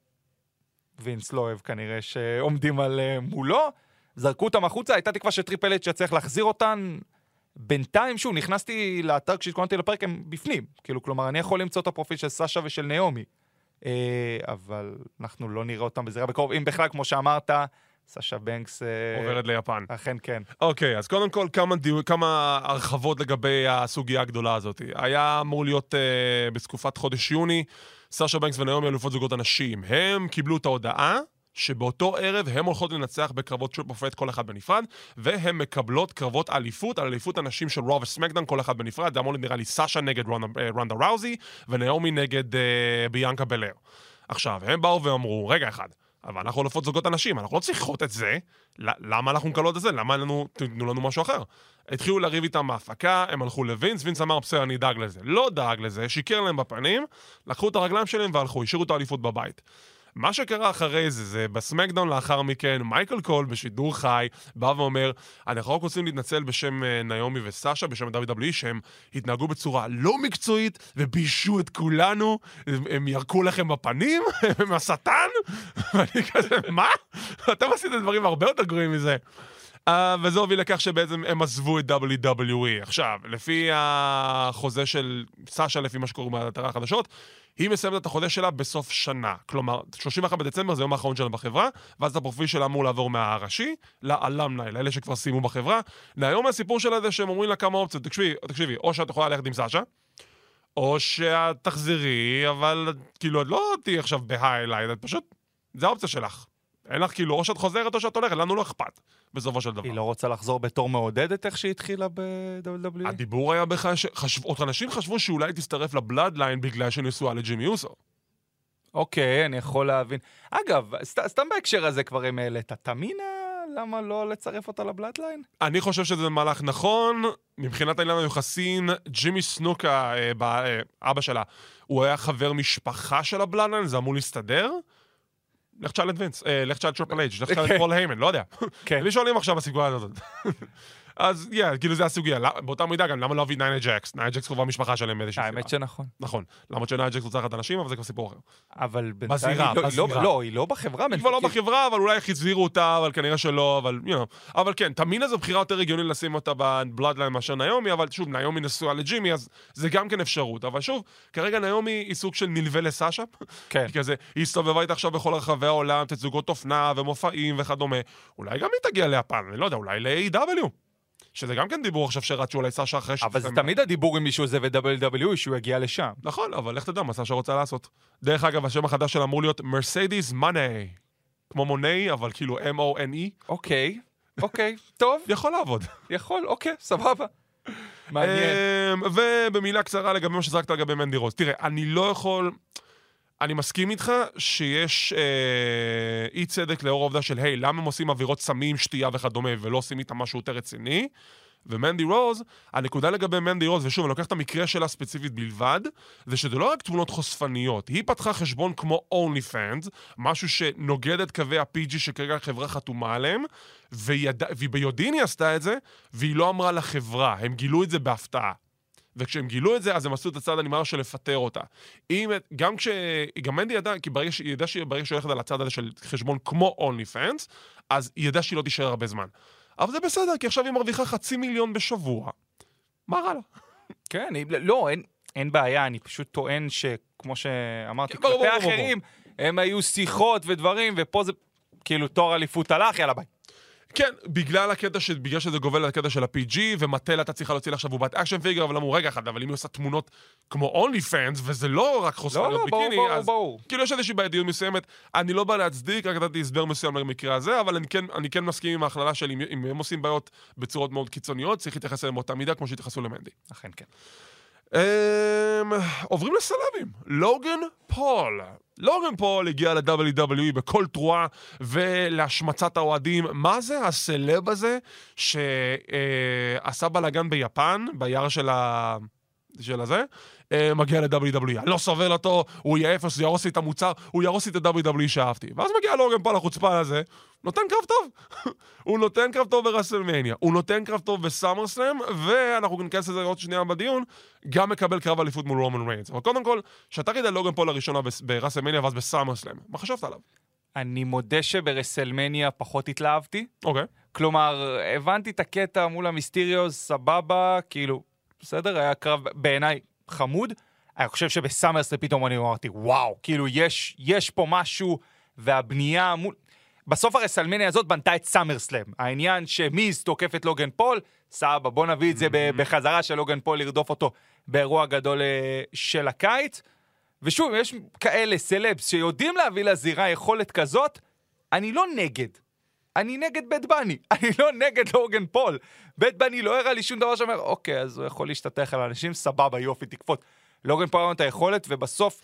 וינס לא אוהב כנראה שעומדים על אה, מולו, זרקו אותם החוצה, הייתה תקווה שטריפל אץ' יצליח להחזיר אותן. בינתיים, שוב, נכנסתי לאתר כשהתכוננתי לפרק, הם בפנים. כאילו, כלומר, אני יכול למצוא את הפרופיל של סאשה ושל נעמי. אה, אבל אנחנו לא נראה אותם בזירה בקרוב. אם בכלל, כמו שאמרת, סאשה בנקס... אה, עוברת ליפן. אכן כן. אוקיי, אז קודם כל כמה, דיו, כמה הרחבות לגבי הסוגיה הגדולה הזאת. היה אמור להיות uh, בתקופת חודש יוני, סאשה בנקס ונעמי אלופות זוגות הנשים. הם קיבלו את ההודעה שבאותו ערב הם הולכות לנצח בקרבות triple threat כל אחד בנפרד, והן מקבלות קרבות אליפות על אליפות הנשים של רו וסמקדאון כל אחד בנפרד. זה אמור להיות נראה לי סאשה נגד רונדה, אה, רונדה ראוזי, ונעמי נגד uh, ביאנקה בלר. עכשיו, הם באו ואמרו, רגע אחד, אבל אנחנו אלופות זוגות הנשים, אנחנו לא צריכות את זה, למה אנחנו מקבלות את זה? למה לנו, תנו לנו משהו אחר? התחילו לריב איתם בהפקה, הם הלכו לווינס, וינס אמר, בסדר, אני אדאג לזה. לא דאג לזה, שיקר להם בפנים, לקחו את הרגליים שלהם והלכו, השאירו את האליפות בבית. מה שקרה אחרי זה, זה בסמקדאון לאחר מכן, מייקל קול בשידור חי, בא ואומר, אנחנו רק רוצים להתנצל בשם אה, נעמי וסשה, בשם WWE, שהם התנהגו בצורה לא מקצועית וביישו את כולנו, הם ירקו לכם בפנים, הם השטן, ואני כזה, מה? אתם עשיתם דברים הרבה יותר גרועים מזה. Uh, וזה הוביל לכך שבעצם הם עזבו את WWE. עכשיו, לפי החוזה של סאשה, לפי מה שקוראים באתרי החדשות, היא מסיימת את החוזה שלה בסוף שנה. כלומר, 31 בדצמבר זה היום האחרון שלה בחברה, ואז הפרופיל שלה אמור לעבור מהראשי ל-alumni, לאלה שכבר סיימו בחברה. והיום הסיפור שלה זה שהם אומרים לה כמה אופציות. תקשיבי, תקשיבי, או שאת יכולה ללכת עם סאשה, או שאת תחזרי, אבל כאילו, את לא תהיי עכשיו ב-highlight, את פשוט... זה האופציה שלך. אין לך כאילו, או שאת חוזרת או שאת הולכת, לנו לא אכפת, בסופו של דבר. היא לא רוצה לחזור בתור מעודדת איך שהיא התחילה ב-WWE? הדיבור היה בכלל שחשבו, עוד אנשים חשבו שאולי תצטרף לבלאדליין בגלל שנשואה לג'ימי אוסו. אוקיי, אני יכול להבין. אגב, סת, סתם בהקשר הזה כבר אם העלית, תמינה, למה לא לצרף אותה לבלאדליין? אני חושב שזה מהלך נכון, מבחינת העניין היוחסין, ג'ימי סנוקה, אה, ב- אה, אבא שלה, הוא היה חבר משפחה של הבלאדליין, זה אמור להסתדר. לך תשאל את וינס, אה, לך תשאל את טריפל אייץ', לך תשאל את פול היימן, לא יודע. כן. לי שואלים עכשיו בסיטואציה הזאת. אז yeah, כאילו זה הסוגיה, למה- באותה מידה גם, למה לא להביא ניינה ג'קס? ניינה ג'קס קרובה משפחה שלהם באיזושהי סיבה. האמת שנכון. נכון, למרות שניינה ג'קס רוצחת אנשים, אבל זה כבר סיפור אחר. אבל בינתיים... בזירה, היא לא- לא-. לא, היא לא בחברה. היא כבר לא בחברה, אבל אולי החזירו אותה, אבל כנראה שלא, אבל, you know. אבל כן, תמינה זו בחירה יותר הגיונית לשים אותה בבלאדליין מאשר נעמי, אבל שוב, נעמי נשואה לג'ימי, אז זה גם כן אפשרות. אבל שוב, כרגע נעמי היא סוג של נלווה לסאשה. כן. כזה, היא הסתובבה איתה עכשיו בכל רחבי העולם, תצוגות אופנה ומופעים וכדומה. אולי גם היא תגיע ליפן, אני לא יודע, אולי ל-AW. שזה גם כן דיבור עכשיו שרצו אולי סאשה אחרי ש... אבל זה תמיד הדיבור עם מישהו זה ו-WWE שהוא יגיע לשם. נכון, אבל לך תדע מה סאשה רוצה לעשות. דרך אגב, השם החדש שלה אמור להיות מרסדיס מאני. כמו מוני, אבל כאילו M-O-N-E. אוקיי, אוקיי, טוב, יכול לעבוד. יכול, אוקיי, סבבה. מעניין. אמ, ובמילה קצרה לגבי מה שזרקת לגבי מנדי רוז. תראה, אני לא יכול... אני מסכים איתך שיש אה, אי צדק לאור העובדה של, היי, למה הם עושים עבירות סמים, שתייה וכדומה, ולא עושים איתם משהו יותר רציני? ומנדי רוז, הנקודה לגבי מנדי רוז, ושוב, אני לוקח את המקרה שלה ספציפית בלבד, זה שזה לא רק תמונות חושפניות, היא פתחה חשבון כמו אונלי פאנס, משהו שנוגד את קווי ה-PG שכרגע החברה חתומה עליהם, ויד... והיא ביודעין היא עשתה את זה, והיא לא אמרה לחברה, הם גילו את זה בהפתעה. וכשהם גילו את זה, אז הם עשו את הצעד הנמהר של לפטר אותה. אם, גם כש... גם מנדי ידעה, כי ברגע שהיא ידעה שברגע שהיא הולכת על הצעד הזה של חשבון כמו אונלי פאנס, אז היא ידעה שהיא לא תישאר הרבה זמן. אבל זה בסדר, כי עכשיו היא מרוויחה חצי מיליון בשבוע. מה רע לה? כן, לא, אין, אין בעיה, אני פשוט טוען שכמו שאמרתי, כן, כלפי. האחרים, הם היו שיחות ודברים, ופה זה כאילו תואר אליפות הלך, יאללה ביי. כן, בגלל הקטע ש... בגלל שזה גובל על הקטע של ה-PG, ומאטל הייתה צריכה להוציא לה עכשיו בובת action figure, אבל אמרו, רגע אחד, אבל אם היא עושה תמונות כמו אונלי פאנס, וזה לא רק לא, חושפניות לא, ברור, ביקיני, ברור, אז... ברור. כאילו יש איזושהי בעייתיות מסוימת, אני לא בא להצדיק, רק נתתי הסבר מסוים למקרה הזה, אבל אני כן, אני כן מסכים עם ההכללה של אם, אם הם עושים בעיות בצורות מאוד קיצוניות, צריך להתייחס אליהם באותה מידה כמו שהתייחסו למנדי. אכן כן. Um, עוברים לסלבים. לוגן פול. לוגן פול הגיע ל-WWE בכל תרועה ולהשמצת האוהדים. מה זה הסלב הזה שעשה בלאגן ביפן, ביער של ה... של הזה, אה, מגיע ל-WWE. אני לא סובל אותו, הוא יהיה אפס, הוא יהרוס לי את המוצר, הוא יהרוס לי את ה-WWE שאהבתי. ואז מגיע לוגן פול החוצפן הזה, נותן קרב טוב. הוא נותן קרב טוב ברסלמניה, הוא נותן קרב טוב בסאמרסלאם, ואנחנו ניכנס לזה עוד שנייה בדיון, גם מקבל קרב אליפות מול רומן ריינס. אבל קודם כל, שאתה ראית לוגן פול לראשונה ברסלמניה ואז בסאמרסלאם, מה חשבת עליו? אני מודה שברסלמניה פחות התלהבתי. אוקיי. כלומר, הבנתי את הקטע מול המיסטיריוס, סבבה, כאילו, בסדר, היה קרב בעיניי חמוד. אני חושב שבסאמרסלאם פתאום אני אמרתי, וואו, כאילו, יש, יש פה משהו, והבנייה מול... בסוף הרסלמניה הזאת בנתה את סאמרסלאם. העניין שמיז תוקף את לוגן פול, סבבה, בוא נביא את זה ב- בחזרה של לוגן פול לרדוף אותו באירוע גדול אה, של הקיץ. ושוב, יש כאלה סלבס שיודעים להביא לזירה יכולת כזאת, אני לא נגד. אני נגד באד באני, אני לא נגד לוגן פול. באד באני לא הראה לי שום דבר שאומר, אוקיי, אז הוא יכול להשתטח על אנשים, סבבה, יופי, תקפוט. לוגן פול לנו את היכולת, ובסוף,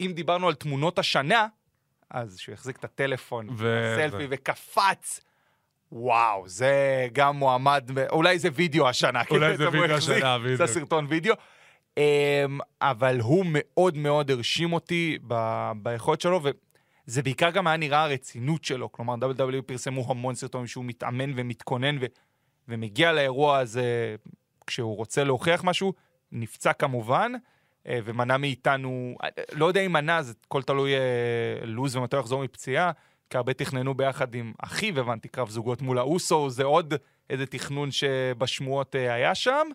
אם דיברנו על תמונות השנה, אז שהוא החזיק את הטלפון, ו- סלפי וקפץ. וואו, זה גם מועמד, אולי זה וידאו השנה. אולי כאילו, זה וידאו השנה, זה בדיוק. הסרטון וידאו. Um, אבל הוא מאוד מאוד הרשים אותי ביכולת שלו, וזה בעיקר גם היה נראה הרצינות שלו. כלומר, WWE פרסמו המון סרטונים שהוא מתאמן ומתכונן, ו- ומגיע לאירוע הזה כשהוא רוצה להוכיח משהו, נפצע כמובן, אה, ומנע מאיתנו, אה, לא יודע אם מנע, זה הכל תלוי אה, לוז ומתי הוא יחזור מפציעה, כי הרבה תכננו ביחד עם אחיו, הבנתי, קרב זוגות מול האוסו, זה עוד איזה תכנון שבשמועות היה שם.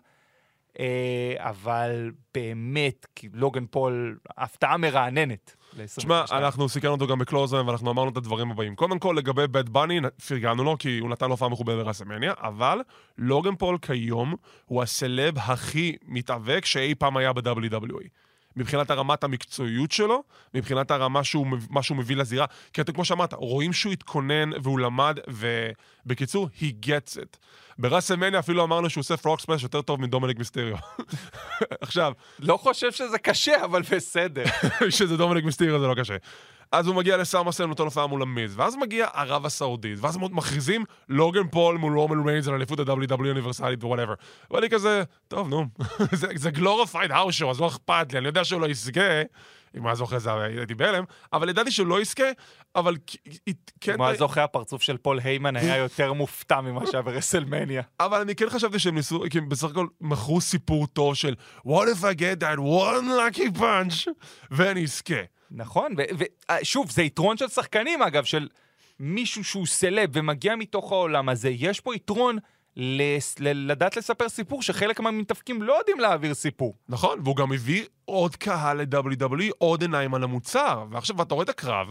אה, אבל באמת, כי לוגן פול, הפתעה מרעננת. תשמע, ל-22. אנחנו סיכרנו אותו גם בקלוזן, ואנחנו אמרנו את הדברים הבאים. קודם כל, לגבי בית בני, פרגנו לו, כי הוא נתן לו הופעה מכובדת ברסלמניה, אבל לוגן פול כיום הוא הסלב הכי מתאבק שאי פעם היה ב-WWE. מבחינת הרמת המקצועיות שלו, מבחינת הרמה שהוא, מה שהוא מביא לזירה. כי אתה, כמו שאמרת, רואים שהוא התכונן והוא למד, ובקיצור, he gets it. ברסלמניה אפילו אמרנו שהוא עושה frog splash יותר טוב מדומניק מיסטריו. עכשיו, לא חושב שזה קשה, אבל בסדר. שזה דומניק מיסטיריו זה לא קשה. אז הוא מגיע לסאמרסלם, נותן הופעה מול המיז, ואז מגיע ערב הסעודית, ואז הם עוד מכריזים לוגן פול מול רומן ריינס על אליפות ה-WWE אוניברסלית ו whatever. ואני כזה, טוב, נו, זה- זה glorified house אז לא אכפת לי, אני יודע שהוא לא יזכה, היה זוכה זה הייתי בהלם, אבל ידעתי שהוא לא יזכה, אבל כן... היה זוכה, הפרצוף של פול היימן היה יותר מופתע ממה שהיה ברסלמניה. אבל אני כן חשבתי שהם ניסו, כי הם בסך הכל מכרו סיפור טוב של What if I get that one lucky punch ואני אזכה. נכון, ושוב, זה יתרון של שחקנים, אגב, של מישהו שהוא סלב ומגיע מתוך העולם הזה. יש פה יתרון לדעת לספר סיפור שחלק מהמתאפקים לא יודעים להעביר סיפור. נכון, והוא גם הביא עוד קהל ל-WWE, עוד עיניים על המוצר. ועכשיו, ואתה רואה את הקרב,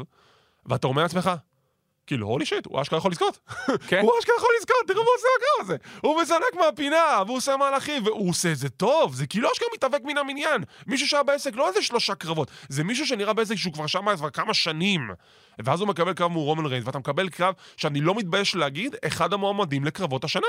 ואתה אומר לעצמך, כאילו, הולי שיט, הוא אשכרה יכול לזכות. כן. הוא אשכרה יכול לזכות, תראו מה הוא עושה בקרב הזה. הוא מזנק מהפינה, והוא עושה מהלכים, והוא עושה את זה טוב. זה כאילו אשכרה מתאבק מן המניין. מישהו שהיה בעסק, לא איזה שלושה קרבות, זה מישהו שנראה בעסק שהוא כבר שם כבר כמה שנים. ואז הוא מקבל קרב מול רומן ריינס, ואתה מקבל קרב שאני לא מתבייש להגיד, אחד המועמדים לקרבות השנה.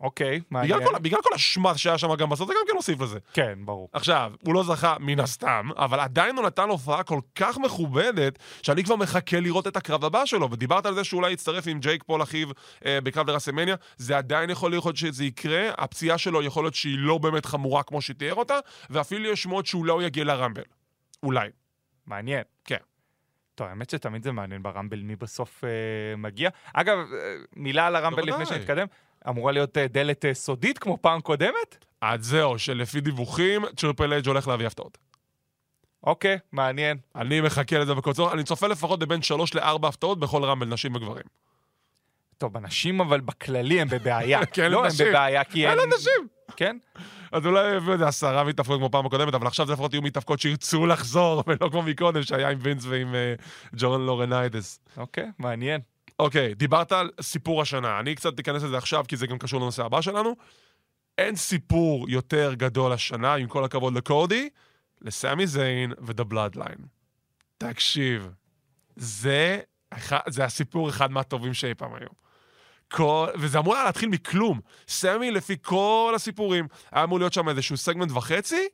אוקיי, מעניין. בגלל כל, בגלל כל השמט שהיה שם גם בסוף, זה גם כן הוסיף לזה. כן, ברור. עכשיו, הוא לא זכה מן הסתם, אבל עדיין הוא נתן הופעה כל כך מכובדת, שאני כבר מחכה לראות את הקרב הבא שלו. ודיברת על זה שאולי יצטרף עם ג'ייק פול אחיו אה, בקרב לרסמניה, זה עדיין יכול להיות שזה יקרה, הפציעה שלו יכול להיות שהיא לא באמת חמורה כמו שתיאר אותה, ואפילו יש שמועות שאולי הוא יגיע לרמבל. אולי. מעניין. כן. טוב, האמת שתמיד זה מעניין ברמבל מי בסוף אה, מגיע. אגב, אה, מילה על הרמבל. לפני שנתקדם. אמורה להיות אה, דלת אה, סודית כמו פעם קודמת? עד זהו, שלפי דיווחים, טריפל אג' הולך להביא הפתעות. אוקיי, מעניין. אני מחכה לזה בקוצר, אני צופה לפחות בבין שלוש לארבע הפתעות בכל רמבל, נשים וגברים. טוב, הנשים אבל בכללי הם בבעיה. כן, לא, הם נשים. בבעיה כי הם... אלה נשים! כן? אז אולי יביאו איזה עשרה מתאבקות כמו פעם הקודמת, אבל עכשיו זה לפחות יהיו מתאבקות שירצו לחזור, ולא כמו מקודם שהיה עם וינס ועם אה, ג'ון לורינאיטיס. אוקיי, מעניין. אוקיי, דיברת על סיפור השנה. אני קצת אכנס לזה עכשיו, כי זה גם קשור לנושא הבא שלנו. אין סיפור יותר גדול השנה, עם כל הכבוד לקודי, לסמי זיין ודה בלאדליין. תקשיב, זה, זה הסיפור אחד מהטובים שאי פעם היו. כל, וזה אמור היה להתחיל מכלום. סמי, לפי כל הסיפורים, היה אמור להיות שם איזשהו סגמנט וחצי,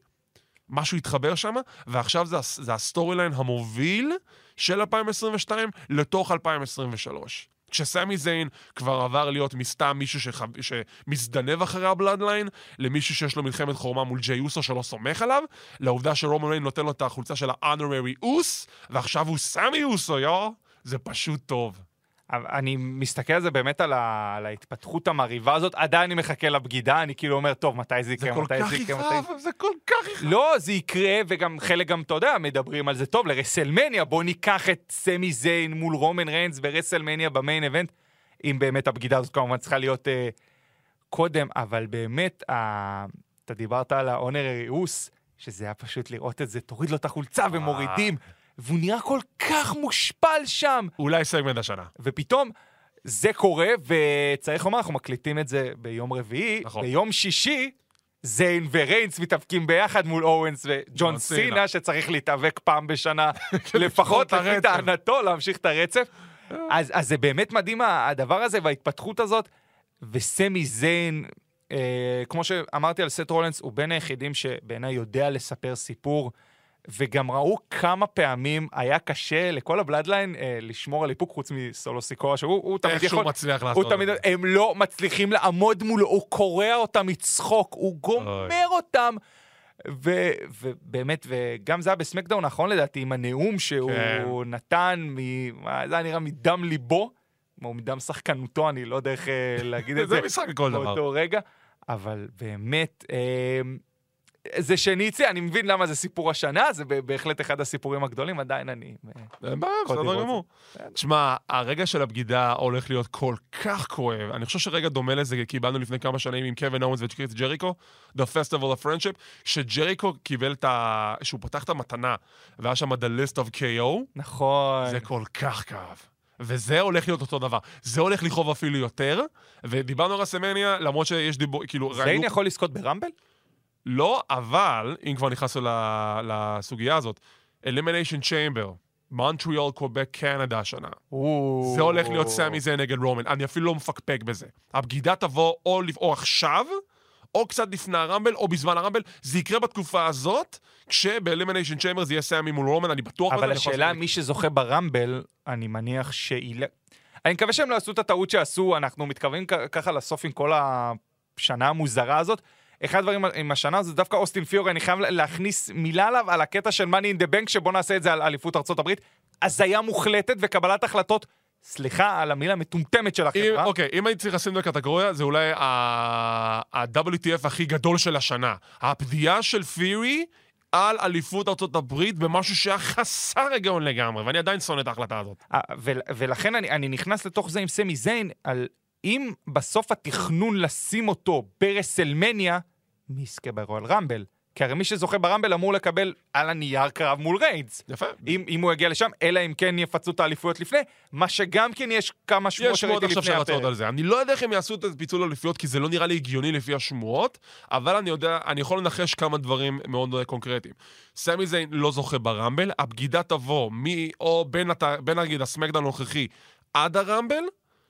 משהו התחבר שם, ועכשיו זה, זה ה storyline המוביל של 2022 לתוך 2023. כשסמי זיין כבר עבר להיות מסתם מישהו שחו... שמזדנב אחרי הבלאדליין, למישהו שיש לו מלחמת חורמה מול ג'יי אוסו שלא סומך עליו, לעובדה שרומן ריינס נותן לו את החולצה של ה-honorary Uce, ועכשיו הוא סמי אוסו, יו! זה פשוט טוב. אני מסתכל על זה באמת על, ה... על ההתפתחות המרהיבה הזאת, עדיין אני מחכה לבגידה, אני כאילו אומר, טוב, מתי זה יקרה, מתי זה יקרה, מתי... זה כל כך יכאב. לא, זה יקרה, וגם חלק גם, אתה יודע, מדברים על זה טוב, לרסלמניה, בוא ניקח את סמי זיין מול רומן ריינס ברסלמניה ב main event, אם באמת הבגידה הזאת כמובן צריכה להיות אה, קודם, אבל באמת, אה, אתה דיברת על ה honorary Uce, שזה היה פשוט לראות את זה, תוריד לו את החולצה ומורידים, והוא נראה כל כך מושפל שם. אולי סגמנט השנה. ופתאום זה קורה, וצריך לומר, אנחנו מקליטים את זה ביום רביעי, נכון. ביום שישי, זיין וריינס מתאבקים ביחד מול אורנס וג'ון ג'ון סינה. סינה, שצריך להתאבק פעם בשנה, לפחות לפי. טענתו, להמשיך את הרצף. אז, אז זה באמת מדהים הדבר הזה וההתפתחות הזאת, וסמי זיין, אה, כמו שאמרתי על סט רולנס, הוא בין היחידים שבעיניי יודע לספר סיפור. וגם ראו כמה פעמים היה קשה לכל הבלאדליין אה, לשמור על איפוק חוץ מסולו סיקורה, שהוא הוא תמיד איך שהוא יכול... מצליח לעשות תמיד, את זה. הם לא מצליחים לעמוד מולו, הוא קורע אותם מצחוק, הוא גומר אותם. ו, ובאמת, וגם זה היה בסמקדאון האחרון לדעתי, עם הנאום שהוא כן. נתן, מ, זה היה נראה מדם ליבו, או מדם שחקנותו, אני לא יודע איך אה, להגיד את זה. זה משחק לכל דבר. באותו רגע, אבל באמת, אה, זה שניצי, אני מבין למה זה סיפור השנה, זה בהחלט אחד הסיפורים הגדולים, עדיין אני... אה, אין בעיה, בסדר גמור. תשמע, הרגע של הבגידה הולך להיות כל כך כואב. אני חושב שרגע דומה לזה קיבלנו לפני כמה שנים עם קווין אורנס וקריס ג'ריקו, The Festival of Friendship, שג'ריקו קיבל את ה... שהוא פתח את המתנה, והיה שם The List of KO, נכון. זה כל כך כאב. וזה הולך להיות אותו דבר. זה הולך לכאוב אפילו יותר, ודיברנו על רסמניה, למרות שיש דיבור, כאילו, זיין יכול לזכות ברמבל? לא, אבל, אם כבר נכנסנו לסוגיה הזאת, Elimination Chamber, מונטריאל, קובק, קנדה השנה. זה הולך להיות סמי זיין נגד רומן. אני אפילו לא מפקפק בזה. הבגידה תבוא או, או עכשיו, או קצת לפני הרמבל, או בזמן הרמבל. זה יקרה בתקופה הזאת, כשב-Elimination Chamber זה יהיה סמי מול רומן, אני בטוח. אבל השאלה, מי שזוכה ברמבל, אני מניח שהיא... אני מקווה שהם לא עשו את הטעות שעשו, אנחנו מתכוונים ככה לסוף עם כל השנה המוזרה הזאת. אחד הדברים עם השנה זה דווקא אוסטין פיורי, אני חייב להכניס מילה עליו, על הקטע של Money in the Bank, שבוא נעשה את זה על אליפות הברית. הזיה מוחלטת וקבלת החלטות, סליחה על המילה המטומטמת של החברה. אוקיי, אם הייתי צריך לשים בקטגוריה, זה אולי ה-WTF הכי גדול של השנה. הפדיעה של פירי על אליפות ארצות הברית במשהו שהיה חסר היגיון לגמרי, ואני עדיין שונא את ההחלטה הזאת. ול- ולכן אני, אני נכנס לתוך זה עם סמי זיין, על אם בסוף התכנון לשים אותו ברסלמניה, מי יזכה ברויאל רמבל? כי הרי מי שזוכה ברמבל אמור לקבל על הנייר קרב מול ריינס. יפה. אם, אם הוא יגיע לשם, אלא אם כן יפצו את האליפויות לפני, מה שגם כן יש כמה שמועות יש שמועות שראיתי עכשיו לפני שרצות הפרק. על זה. אני לא יודע איך הם יעשו את הפיצול אליפויות, כי זה לא נראה לי הגיוני לפי השמועות, אבל אני יודע, אני יכול לנחש כמה דברים מאוד אה, קונקרטיים. סמי זיין לא זוכה ברמבל, הבגידה תבוא מ... או בין, הת... בין נגיד הסמקדאון הנוכחי עד הרמבל,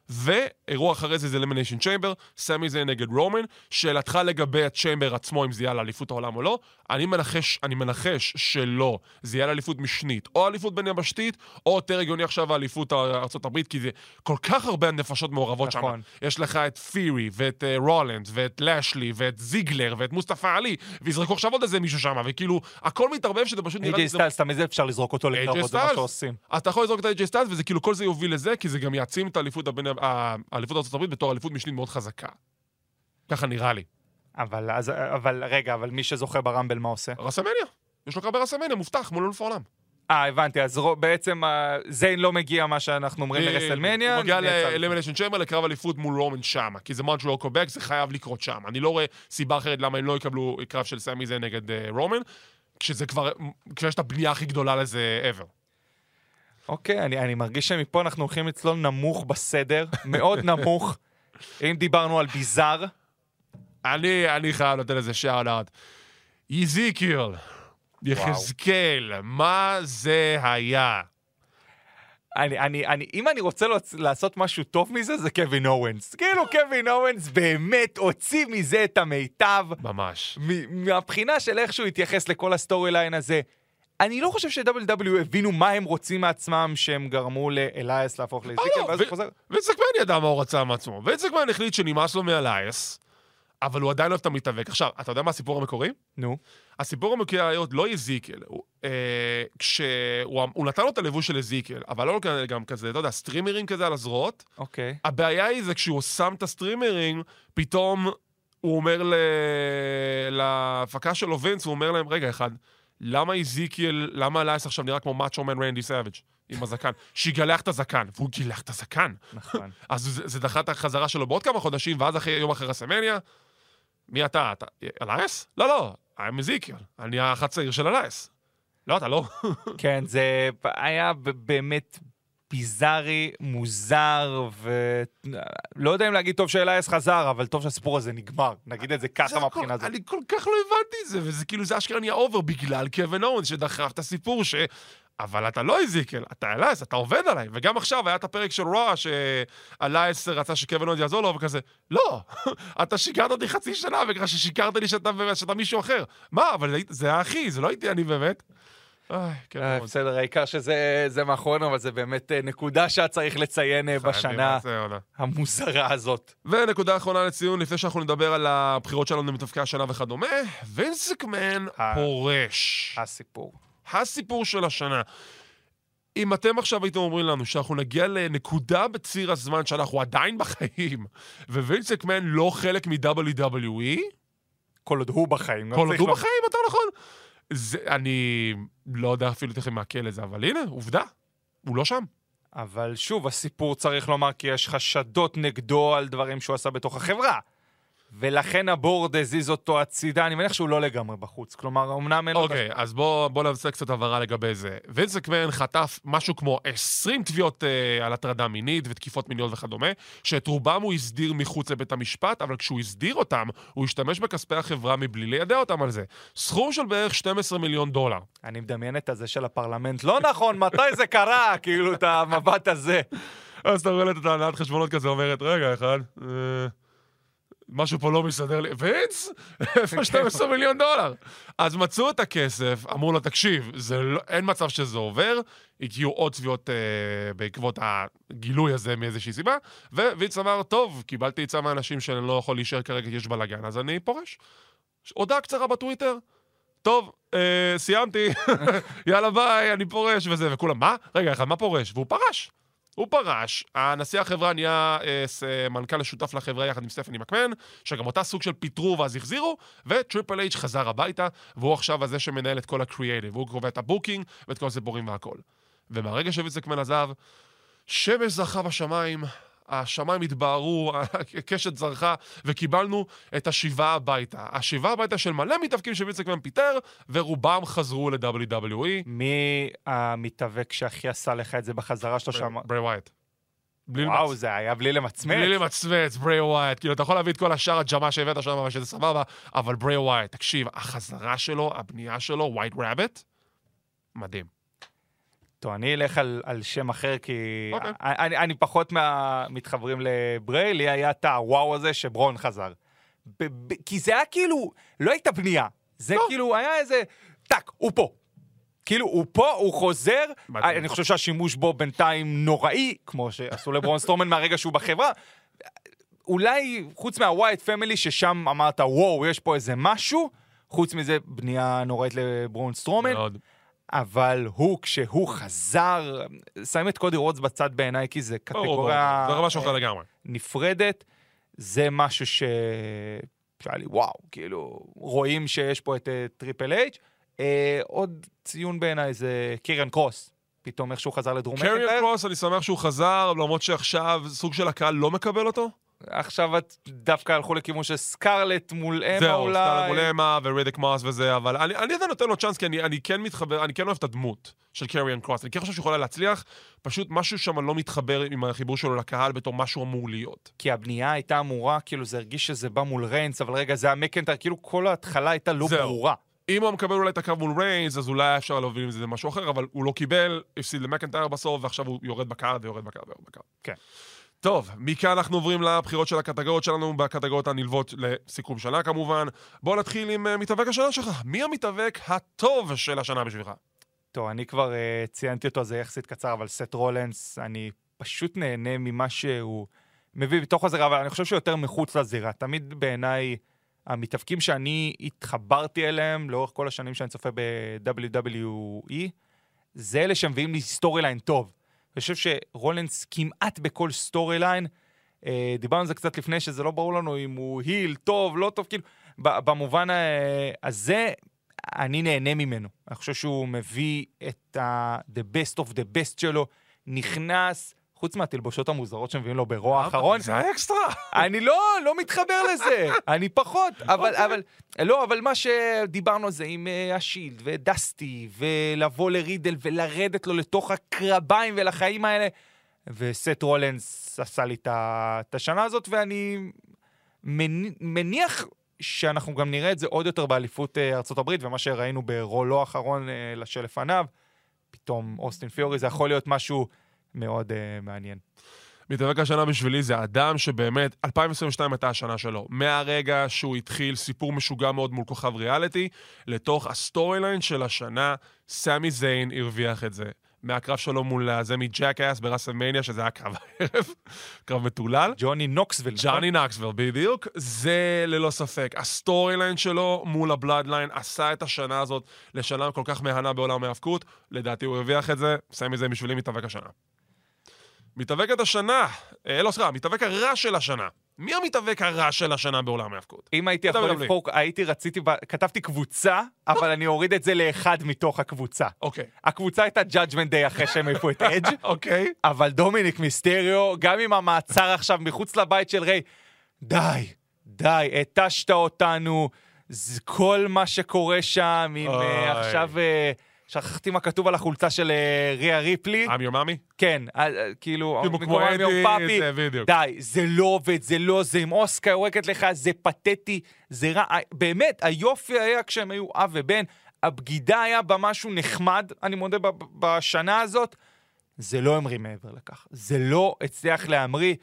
ואירוע אחרי זה זה אלימיניישן צ'יימבר, סמי זיין נגד רומן. שאלתך לגבי הצ'יימבר עצמו, אם זה יהיה לאליפות העולם או לא, אני מנחש, אני מנחש שלא. זה יהיה לאליפות משנית, או אליפות בין יבשתית, או יותר הגיוני עכשיו האליפות ארה"ב, כי זה כל כך הרבה נפשות מעורבות נכון. שם. יש לך את פירי, ואת אה, רולינס, ואת לשלי, ואת זיגלר, ואת מוסטפא עלי, ויזרקו עכשיו עוד איזה מישהו שם, וכאילו, הכל מתערבב שזה פשוט נראה איי-ג'יי זה- סטיילס, תמיד אפשר לזרוק אותו לקרבות, זה מה. שעושים. אתה יכול לזרוק את סטיילס, וזה כאילו כל זה יוביל לזה, כי זה גם יעצים את האליפות הבין- ה- האליפות הברית בתור אליפות משנית מאוד חזקה. ככה נראה לי. אבל, אז, אבל רגע, אבל מי שזוכה ברמבל, מה עושה? רסלמניה. יש לו קרב ברסלמניה, מובטח, מול אלוף העולם. אה, הבנתי, אז רו- בעצם אה, זיין לא מגיע, מה שאנחנו אומרים לרסלמניה. הוא מגיע נעצר. לאלימיניישן צ'יימבר לקרב אליפות מול רומן שמה, כי זה מונטריאל קובק, זה חייב לקרות שם. אני לא רואה סיבה אחרת למה הם לא יקבלו קרב של סמי זיין נגד אה, רומן, כשזה כבר, כשיש את הבנייה הכי גדולה לזה ever. אוקיי, אני, אני מרגיש שמפה אנחנו הולכים לצלול נמוך בסדר, מאוד נמוך. אם דיברנו על bizarre, אני, אני חייב לתת לזה shout out. איזיקיאל, יחזקאל, מה זה היה? אני, אני, אני, אם אני רוצה לעשות משהו טוב מזה, זה קווין אוונס. כאילו, קווין אוונס באמת הוציא מזה את המיטב, ממש. מ- מהבחינה של איך שהוא התייחס לכל ה storyline הזה. אני לא חושב ש-WW הבינו מה הם רוצים מעצמם, שהם גרמו לאלייס להפוך לאזיקל, לא, ואז הוא חוזר... ויצקמן ידע מה הוא רצה מעצמו. ויצקמן החליט שנמאס לו מאלייס, אבל הוא עדיין אוהב את המתאבק. עכשיו, אתה יודע מה הסיפור המקורי? נו, הסיפור המקורי היה לא יזיקל, הוא, אה, כשהוא הוא נתן לו את הלבוש של יזיקל, אבל לא גם כזה, אתה יודע, סטרימרים כזה על הזרועות. אוקיי. הבעיה היא זה כשהוא שם את הסטרימרים, פתאום הוא אומר. להפקה שלו וינס, הוא אומר להם, רגע אחד, למה איזיקיאל, למה אלייס עכשיו נראה כמו מאצ'ו מן רנדי סאביג' עם הזקן? שיגלח את הזקן, והוא גילח את הזקן. נכון. אז זה, זה דחה את החזרה שלו בעוד כמה חודשים, ואז אחרי, יום אחרי רסלמניה, מי אתה? אתה אלייס? לא, לא, I'm איזיקיאל, אני האח הצעיר של אלייס. לא, אתה לא. כן, זה היה באמת ביזארי, מוזר, ולא יודע אם להגיד טוב שאלייאס חזר, אבל טוב שהסיפור הזה נגמר. נגיד את זה ככה מהבחינה הזאת. אני כל כך לא הבנתי את זה, וזה כאילו, זה אשכרה נהיה over בגלל קווין אוונס שדחף את הסיפור ש... אבל אתה לא אזיקיאל, אתה אלייאס, אתה עובד עליי. וגם עכשיו היה את הפרק של רואו, שאלייאס רצה שקווין אוונס יעזור לו, וכזה, לא, אתה שיקרת אותי חצי שנה, וככה ששיקרת לי שאתה, שאתה מישהו אחר. מה, אבל זה היה אחי, זה לא הייתי אני באמת. קווין אה. בסדר, העיקר שזה זה מאחורינו, אבל זה באמת אה, נקודה שהיה צריך לציין אה, בשנה. המוזרה הזאת. ונקודה אחרונה לציון, לפני שאנחנו נדבר על הבחירות שלנו למתאבקי השנה וכדומה, וינס מקמן אה. פורש. הסיפור. הסיפור של השנה. אם אתם עכשיו הייתם אומרים לנו שאנחנו נגיע לנקודה בציר הזמן שאנחנו עדיין בחיים, ווינס מקמן לא חלק מ-WWE, כל עוד הוא בחיים. לא כל עוד הוא. בחיים, יותר נכון, זה, אני לא יודע אפילו איך מעכל את זה, אבל הנה, עובדה, הוא לא שם. אבל שוב, הסיפור צריך לומר כי יש חשדות נגדו על דברים שהוא עשה בתוך החברה. ולכן הבורד הזיז אותו הצידה, אני מניח שהוא לא לגמרי בחוץ. כלומר, אמנם אין לו... אוקיי, אז בואו בוא נעשה קצת הבהרה לגבי זה. וינס מקמן חטף משהו כמו 20 תביעות אה, על הטרדה מינית ותקיפות מיניות וכדומה, שאת רובם הוא הסדיר מחוץ לבית המשפט, אבל כשהוא הסדיר אותם, הוא השתמש בכספי החברה מבלי לידע אותם על זה. סכום של בערך 12 מיליון דולר. אני מדמיין את הזה של הפרלמנט. לא נכון, מתי זה קרה? כאילו, את המבט הזה. אז אתה רואה את הנהלת חשבונות כזה, אומרת, רגע, אחד, אה, משהו פה לא מסתדר לי. וינס? איפה 12 מיליון דולר? אז מצאו את הכסף, אמרו לו, תקשיב, זה לא, אין מצב שזה עובר, הגיעו עוד תביעות אה, בעקבות הגילוי הזה מאיזושהי סיבה, ווינס אמר, טוב, קיבלתי עצה מהאנשים שאני לא יכול להישאר כרגע כי יש בלאגן, אז אני פורש. הודעה קצרה בטוויטר, טוב, אה, סיימתי, יאללה ביי, אני פורש וזה, וכולם, מה? רגע, אחת, מה פורש? והוא פרש. הוא פרש, הנשיא החברה נהיה אה, אה, מנכ"ל השותף לחברה יחד עם סטפני מקמהן, שגם אותה סוג של פיטרו ואז החזירו, וטריפל אייץ' חזר הביתה, והוא עכשיו הזה שמנהל את כל הקריאייטיב, הוא קובע את ה booking ואת כל הסיפורים והכל. ומהרגע שווינס מקמהן עזב, שמש זרחה בשמיים, השמיים התבהרו, הקשת זרחה, וקיבלנו את השיבה הביתה. השיבה הביתה של מלא מתאבקים שווינס מקמהן פיטר, ורובם חזרו ל-WWE. מי המתאבק שהכי עשה לך את זה בחזרה שלו שם? בריי וויאט. בלי וואו, למצ- זה היה בלי למצמץ. בלי למצמץ, בריי וויאט. כאילו, אתה יכול להביא את כל השאר הג'מה שהבאת שם, שזה סבבה, אבל בריי וויאט, תקשיב, החזרה שלו, הבנייה שלו, White Rabbit, מדהים. טוב, אני אלך על, על שם אחר, כי אוקיי. אני, אני פחות מה, מתחברים לבריי, לי היה את הוואו הזה שבראון חזר. ב, ב, כי זה היה כאילו, לא הייתה בנייה, זה לא. כאילו היה איזה, טאק, הוא פה. כאילו, הוא פה, הוא חוזר, מדהים. אני חושב שהשימוש בו בינתיים נוראי, כמו שעשו לבראון סטרומן מהרגע שהוא בחברה. אולי, חוץ מה Wyatt Family, ששם אמרת, וואו, יש פה איזה משהו, חוץ מזה, בנייה נוראית לבראון סטרומן. מאוד. אבל הוא, כשהוא חזר, שם את קודי רודס בצד בעיניי, כי זה. קטגוריה זה משהו אחר אה, לגמרי. נפרדת. זה משהו ש... שהיה לי, וואו, כאילו, רואים שיש פה את אה, טריפל אייץ'. אה, עוד ציון בעיניי זה קירן קרוס. פתאום איך שהוא חזר לדרום קריאן מקנטייר. קרוס, אני שמח שהוא חזר, למרות שעכשיו סוג של הקהל לא מקבל אותו. עכשיו את דווקא הלכו לכיוון של סקרלט מול אמה זהו, אולי. סטארט מול אמה ורידיק מאס וזה, אבל אני אני עדיין נותן לו צ'אנס, כי אני אני כן מתחבר, אני כן אוהב את הדמות של קריאן קרוס. אני כן חושב שהוא יכול להצליח, פשוט משהו שם לא מתחבר עם החיבור שלו לקהל בתור משהו אמור להיות. כי הבנייה הייתה אמורה, כאילו זה הרגיש שזה בא מול ריינס, אבל רגע, זה היה מקנטייר, כאילו כל ההתחלה הייתה לא זהו. ברורה. אם הוא מקבל אולי את הקרב מול ריינס, אז אולי אפשר להוביל עם זה משהו אחר, אבל הוא לא קיבל, הפסיד למקנטייר בסוף, ועכשיו הוא יורד ב card ויורד ב card ויורד ב card. כן. טוב, מכאן אנחנו עוברים לבחירות של הקטגוריות שלנו, בקטגוריות הנלוות לסיכום שנה כמובן. בואו נתחיל עם אה, מתאבק השנה שלך. מי המתאבק הטוב של השנה בשבילך? טוב, אני כבר uh, ציינתי אותו, זה יחסית קצר, אבל סת' רולינס, אני פשוט נהנה ממה שהוא מביא בתוך הזירה, אבל אני חושב שהוא יותר מחוץ לזירה. תמיד בעיניי, המתאבקים שאני התחברתי אליהם לאורך כל השנים שאני צופה ב-WWE, זה אלה שמביאים לי storyline טוב. אני חושב שרולינס כמעט בכל storyline, אה, דיברנו על זה קצת לפני, שזה לא ברור לנו אם הוא heel, טוב, לא טוב, כאילו, במובן אה, הזה, אני נהנה ממנו. אני חושב שהוא מביא את ה- the best of the best שלו, נכנס, חוץ מהתלבושות המוזרות שמביאים לו ברוע האחרון, זה היה אקסטרה. אני לא, לא מתחבר לזה, אני פחות, אבל, אבל, לא, אבל מה שדיברנו על זה עם uh, השילד ודסטי, ולבוא לרידל ולרדת לו לתוך הקרביים ולחיים האלה, וסט רולנס עשה לי את השנה הזאת, ואני מני- מניח שאנחנו גם נראה את זה עוד יותר באליפות uh, ארה"ב, ומה שראינו ברואו האחרון uh, לשלפניו, פתאום אוסטין ת'יורי, זה יכול להיות משהו מאוד uh, מעניין. מתאבק השנה בשבילי זה אדם שבאמת, 2022 הייתה השנה שלו. מהרגע שהוא התחיל סיפור משוגע מאוד מול כוכב ריאליטי, לתוך ה storyline של השנה, סמי זיין הרוויח את זה. מהקרב שלו מול זה מ Jackass ברסלמניה, שזה היה קרב הערב, קרב מטולל. ג'וני נוקסוויל. נכון? ג'וני נוקסוויל, בדיוק. זה ללא ספק. ה storyline שלו מול ה Bloodline עשה את השנה הזאת לשנה כל כך מהנה בעולם ההאבקות. לדעתי הוא הרוויח את זה, סמי זיין בשבילי מתאבק השנה. מתאבקת השנה, אה, לא סליחה, מתאבק הרע של השנה. מי המתאבק הרע של השנה בעולם ההאבקות? אם הייתי יכול לבחור, הייתי, רציתי, כתבתי קבוצה, אבל אני אוריד את זה לאחד מתוך הקבוצה. אוקיי. הקבוצה הייתה Judgment Day אחרי שהם העיפו את אדג', אוקיי. אבל דומיניק מיסטריו, גם עם המעצר עכשיו מחוץ לבית של ריי, די, די, התשת אותנו, כל מה שקורה שם, עם. אה, עכשיו, אה, שכחתי מה כתוב על החולצה של אה, ריה ריפלי. I'm your mommy? כן, אה, אה, כאילו, כאילו כמו אדי, פאפי. די, זה לא עובד, זה לא, זה עם אוסקר יורקת לך, זה פתטי, זה רע. באמת, היופי היה כשהם היו אב ובן, הבגידה היה בה משהו נחמד, אני מודה, בשנה הזאת. זה לא המריא מעבר לכך. זה לא הצליח להמריא,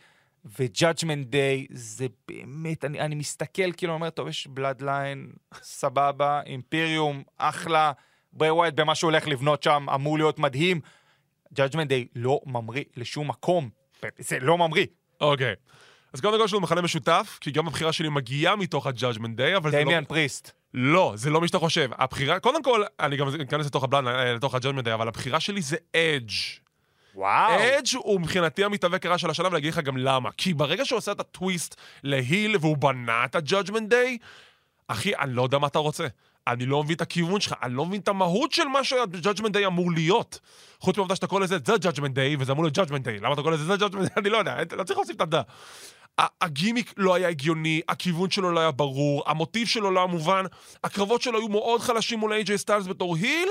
ו-Judgment Day זה באמת, אני, אני מסתכל, כאילו, אומר, טוב, יש בלאדליין, סבבה, אימפריום, אחלה, ברי ווייט במה שהוא הולך לבנות שם אמור להיות מדהים. Judgment Day לא ממריא לשום מקום. זה לא ממריא. אוקיי. אז קודם כל יש לנו מכנה משותף, כי גם הבחירה שלי מגיעה מתוך ה-Judgment Day, אבל זה לא... דמיאן פריסט. לא, זה לא מי שאתה חושב. הבחירה, קודם כל, אני גם אכנס לתוך הבלן, אה, לתוך ה-Judgment Day, אבל הבחירה שלי זה אדג'. וואו. אדג' הוא מבחינתי המתאבק הרע של השנה, ואני אגיד לך גם למה. כי ברגע שהוא עושה את הטוויסט להיל והוא בנה את ה-Judgment Day, אחי, אני לא יודע מה אתה רוצה. אני לא מבין את הכיוון שלך, אני לא מבין את המהות של מה שה-Judgment Day אמור להיות. חוץ מהעובדה שאתה קורא לזה The Judgment Day, וזה אמור להיות Judgment Day. למה אתה קורא לזה The Judgment Day? אני לא יודע, לא צריך להוסיף את הדעה. הגימיק לא היה הגיוני, הכיוון שלו לא היה ברור, המוטיב שלו לא היה מובן, הקרבות שלו היו מאוד חלשים מול AJ סטיילס בתור היל,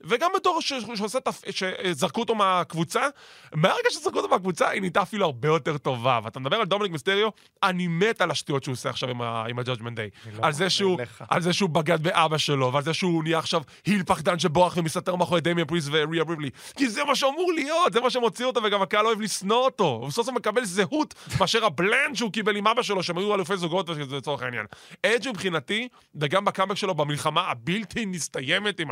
וגם בתור ש- שעושה תפ... שזרקו אותו מהקבוצה, מהרגע שזרקו אותו מהקבוצה, היא נהייתה אפילו הרבה יותר טובה. ואתה מדבר על דומיניק מיסטריו, אני מת על השטויות שהוא עושה עכשיו עם, ה... עם ה-Judgment Day. לא על זה שהוא. על זה שהוא בגד באבא שלו, ועל זה שהוא נהיה עכשיו היל פחדן שבורח ומסתתר מאחורי דמיאן פריס וריה בריבלי. כי זה מה שאמור להיות, זה מה שמוציא אותו, וגם הקהל אוהב לשנוא אותו. הוא סוף סוף מקבל זהות מאשר הבלנד שהוא קיבל עם אבא שלו, שהם היו אלופי זוגות לצורך העניין. אדג' מבחינתי, וגם בקאמבק שלו במלחמה הבלתי מסתיימת עם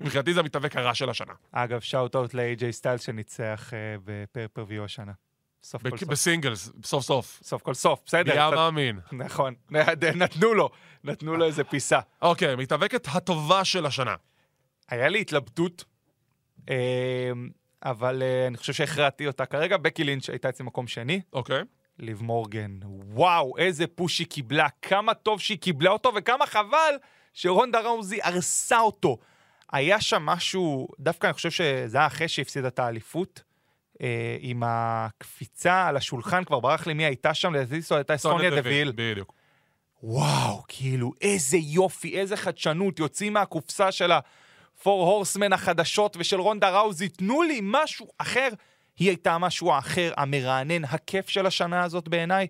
מבחינתי זה המתאבק הרע של השנה. אגב, shout out לאיי-ג'יי סטיילס שניצח אה, ב pay-per-view השנה. סוף כל סוף. ב singles, סוף סוף. סוף כל סוף, בסדר. היה קצת- מאמין. נכון, נתנו לו, נתנו לו איזה פיסה. אוקיי, מתאבקת הטובה של השנה. היה לי התלבטות, אה, אבל אה, אני חושב שהכרעתי אותה. כרגע בקי לינץ' הייתה אצלי מקום שני, אוקיי. ליב מורגן. וואו, איזה פוש היא קיבלה, כמה טוב שהיא קיבלה אותו, וכמה חבל שרונדה ראוזי הרסה אותו. היה שם משהו, דווקא אני חושב שזה היה אחרי שהפסידה את האליפות, אה, עם הקפיצה על השולחן, כבר ברח לי מי הייתה שם, זו הייתה סוניה דוויל. בדיוק. וואו, כאילו, איזה יופי, איזה חדשנות, יוצאים מהקופסה של ה-4 הורסמן החדשות ושל רונדה ראוזי, תנו לי משהו אחר. היא הייתה משהו האחר, המרענן, הכיף של השנה הזאת בעיניי.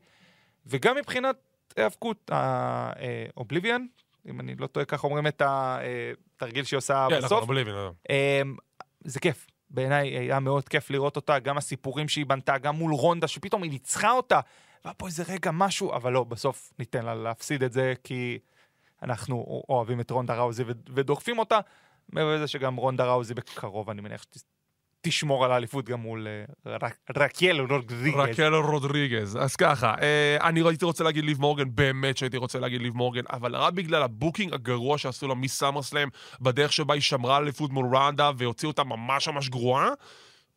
וגם מבחינת היאבקות, האובליביאן, אם אני לא טועה, ככה אומרים את התרגיל שהיא עושה כן, נכון, בסוף, בליבין. אמ, זה כיף. בעיניי היה מאוד כיף לראות אותה, גם הסיפורים שהיא בנתה, גם מול רונדה, שפתאום היא ניצחה אותה. והיה פה איזה רגע משהו, אבל לא, בסוף ניתן לה להפסיד את זה, כי אנחנו אוהבים את רונדה ראוזי ודוחפים אותה. מעבר לזה שגם רונדה ראוזי בקרוב, אני מניח שתשמור על האליפות גם מול אה, רק- רקל רודריגז. רקל רודריגז. אז ככה, אה, אני הייתי רוצה להגיד ליב מורגן, באמת שהייתי רוצה להגיד ליב מורגן, אבל רק בגלל ה booking הגרוע שעשו לה מ SummerSlam, בדרך שבה היא שמרה אליפות מול רונדה והוציאו אותה ממש ממש גרועה,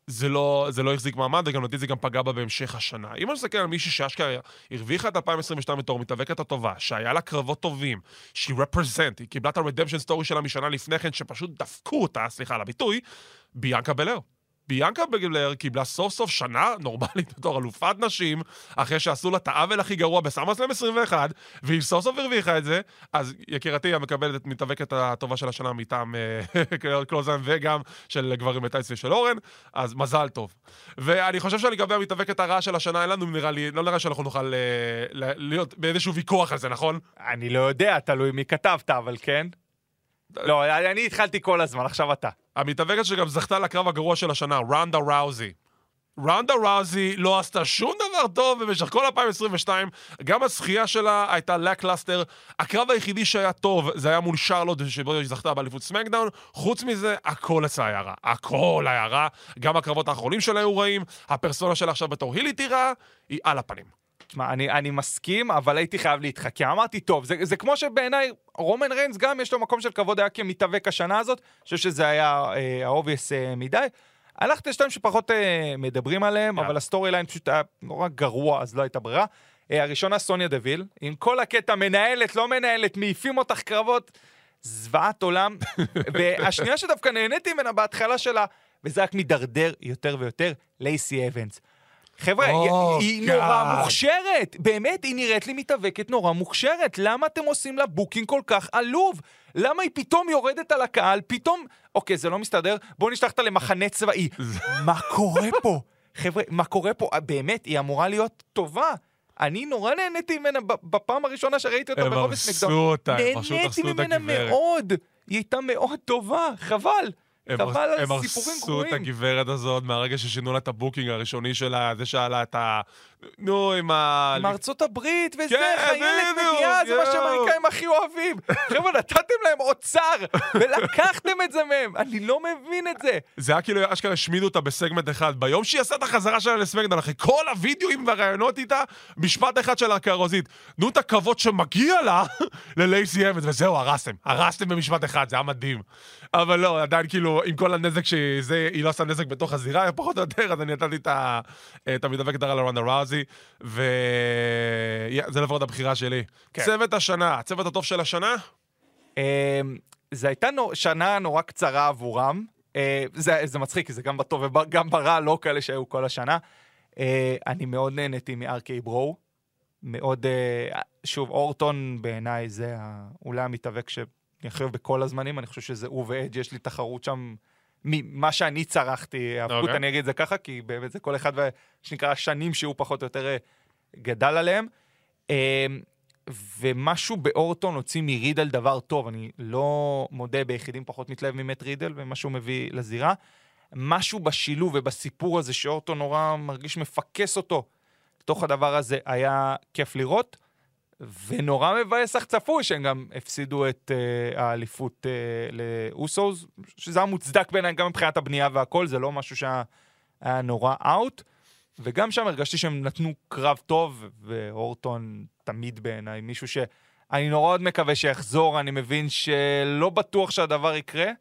זה לא, זה לא החזיק מעמד, וגם לדעתי זה גם פגע בה בהמשך השנה. אם אני מסתכל על מישהי שאשכרה הרוויחה את 2022 בתור מתאבקת הטובה, שהיה לה קרבות טובים, שהיא רפרזנט, היא קיבלה את הרדמפשן סטורי שלה משנה לפני כן, שפשוט דפקו אותה, סליחה על הביטוי, ביאנקה בלר. ביאנקה בגלר קיבלה סוף סוף שנה נורמלית בתור אלופת נשים, אחרי שעשו לה את העוול הכי גרוע בסמאסלם 21, והיא סוף סוף הרוויחה את זה, אז יקירתי המקבלת את מתאבקת הטובה של השנה מטעם אה, קלוזן וגם של גברים בטייס ושל אורן, אז מזל טוב. ואני חושב שלגבי המתאבקת הרעה של השנה, אין לנו נראה לי, לא נראה שאנחנו נוכל אה, ל- להיות באיזשהו ויכוח על זה, נכון? אני לא יודע, תלוי מי כתבת, אבל כן. לא, אני התחלתי כל הזמן, עכשיו אתה. המתאבקת שגם זכתה לקרב הגרוע של השנה, רונדה ראוזי. רונדה ראוזי לא עשתה שום דבר טוב במשך כל 2022, גם הזכייה שלה הייתה lackluster. הקרב היחידי שהיה טוב זה היה מול שרלוט, שבו היא זכתה באליפות סמקדאון. חוץ מזה, הכל אצלה היה רע. הכל היה רע. גם הקרבות האחרונים שלה היו רעים, הפרסונה שלה עכשיו בתור הילית היא רעה, היא על הפנים. תשמע, אני, אני מסכים, אבל הייתי חייב להתחכם. אמרתי, טוב, זה, זה כמו שבעיניי, רומן ריינס גם יש לו מקום של כבוד היה כמתאבק השנה הזאת. אני חושב שזה היה ה obvious אה, מדי. הלכתי לשתיים שפחות אה, מדברים עליהם, יאללה. אבל ה storyline פשוט היה נורא גרוע, אז לא הייתה ברירה. אה, הראשונה, סוניה דוויל, עם כל הקטע מנהלת, לא מנהלת, מעיפים אותך קרבות, זוועת עולם. והשנייה שדווקא נהניתי ממנה בהתחלה שלה, וזה רק מידרדר יותר ויותר, לייסי אבנס. חבר'ה, Oh, היא, היא נורא. מוכשרת, באמת, היא נראית לי מתאבקת נורא מוכשרת. למה אתם עושים לה בוקינג כל כך עלוב? למה היא פתאום יורדת על הקהל, פתאום... אוקיי, זה לא מסתדר, בואו נשלח אותה למחנה צבאי. מה קורה פה? חבר'ה, מה קורה פה? אה, באמת, היא אמורה להיות טובה. אני נורא נהניתי ממנה בפעם הראשונה שראיתי אותה הם ברובס הרסו נגדו. אותה, הם פשוט נהניתי הרסו את ממנה הגברת. מאוד. היא הייתה מאוד טובה, חבל. הם חבל על הם הרסו את. הגברת הזאת מהרגע ששינו לה את ה booking הראשוני שלה, זה שעלה את ה... נו, עם ה... עם ארצות הברית וזה, כן, חיילת מגיעה, זה מה. שהאמריקאים הכי אוהבים. חבר'ה, נתתם להם אוצר, ולקחתם את זה מהם. אני לא מבין את זה. זה היה כאילו אשכרה השמידו אותה בסגמנט אחד. ביום שהיא עשה את החזרה שלה לסמקדאון, אחרי כל הוידאוים והראיונות איתה, משפט אחד של הכרוזית. תנו את הכבוד שמגיע לה ללייסי אבנס, וזהו, הרסתם. הרסתם במשפט אחד, זה היה מדהים. אבל לא, עדיין כאילו, עם כל הנזק שזה, היא לא עושה נזק בתוך הזירה, פחות או יותר, אז אני נתתי את ה- את המתאבקת הרע לרונדה ראוזי, וזה לפחות הבחירה שלי. כן. צוות השנה, הצוות הטוב של השנה? אמ, זו הייתה נו- שנה נורא קצרה עבורם. אה, זה, זה מצחיק, זה גם בטוב וגם ברע, לא כאלה שהיו כל השנה. אה, אני מאוד נהניתי מארקי ברו. מאוד, אה, שוב, אורטון בעיניי זה אולי המתאבק הכי אוהב בכל הזמנים, אני חושב שזה הוא ואג' יש לי תחרות שם, ממה שאני צרחתי, האבקות, אוקיי. אני אגיד את זה ככה, כי באמת זה כל אחד, שנקרא, השנים שהוא פחות או יותר אה, גדל עליהם. אה, ומשהו באורטון הוציא מרידל דבר טוב, אני לא מודה ביחידים פחות מתלהב ממט רידל ומה שהוא מביא לזירה. משהו בשילוב ובסיפור הזה שאורטון נורא מרגיש מפקס אותו לתוך הדבר הזה היה כיף לראות, ונורא מבאס אך צפוי שהם גם הפסידו את uh, האליפות uh, לאוסוס, שזה היה מוצדק בעיניי גם מבחינת הבנייה והכל, זה לא משהו שהיה היה נורא אאוט. וגם שם הרגשתי שהם נתנו קרב טוב, ואורטון תמיד בעיניי מישהו שאני נורא עוד מקווה שיחזור, אני מבין שלא בטוח שהדבר יקרה.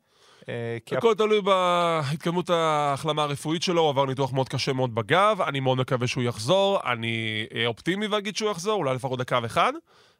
אה, כי הכל תלוי בהתקדמות ההחלמה הרפואית שלו, הוא עבר ניתוח מאוד קשה מאוד בגב, אני מאוד מקווה שהוא יחזור, אני אהיה אופטימי ואגיד שהוא יחזור, אולי לפחות דקה וחד,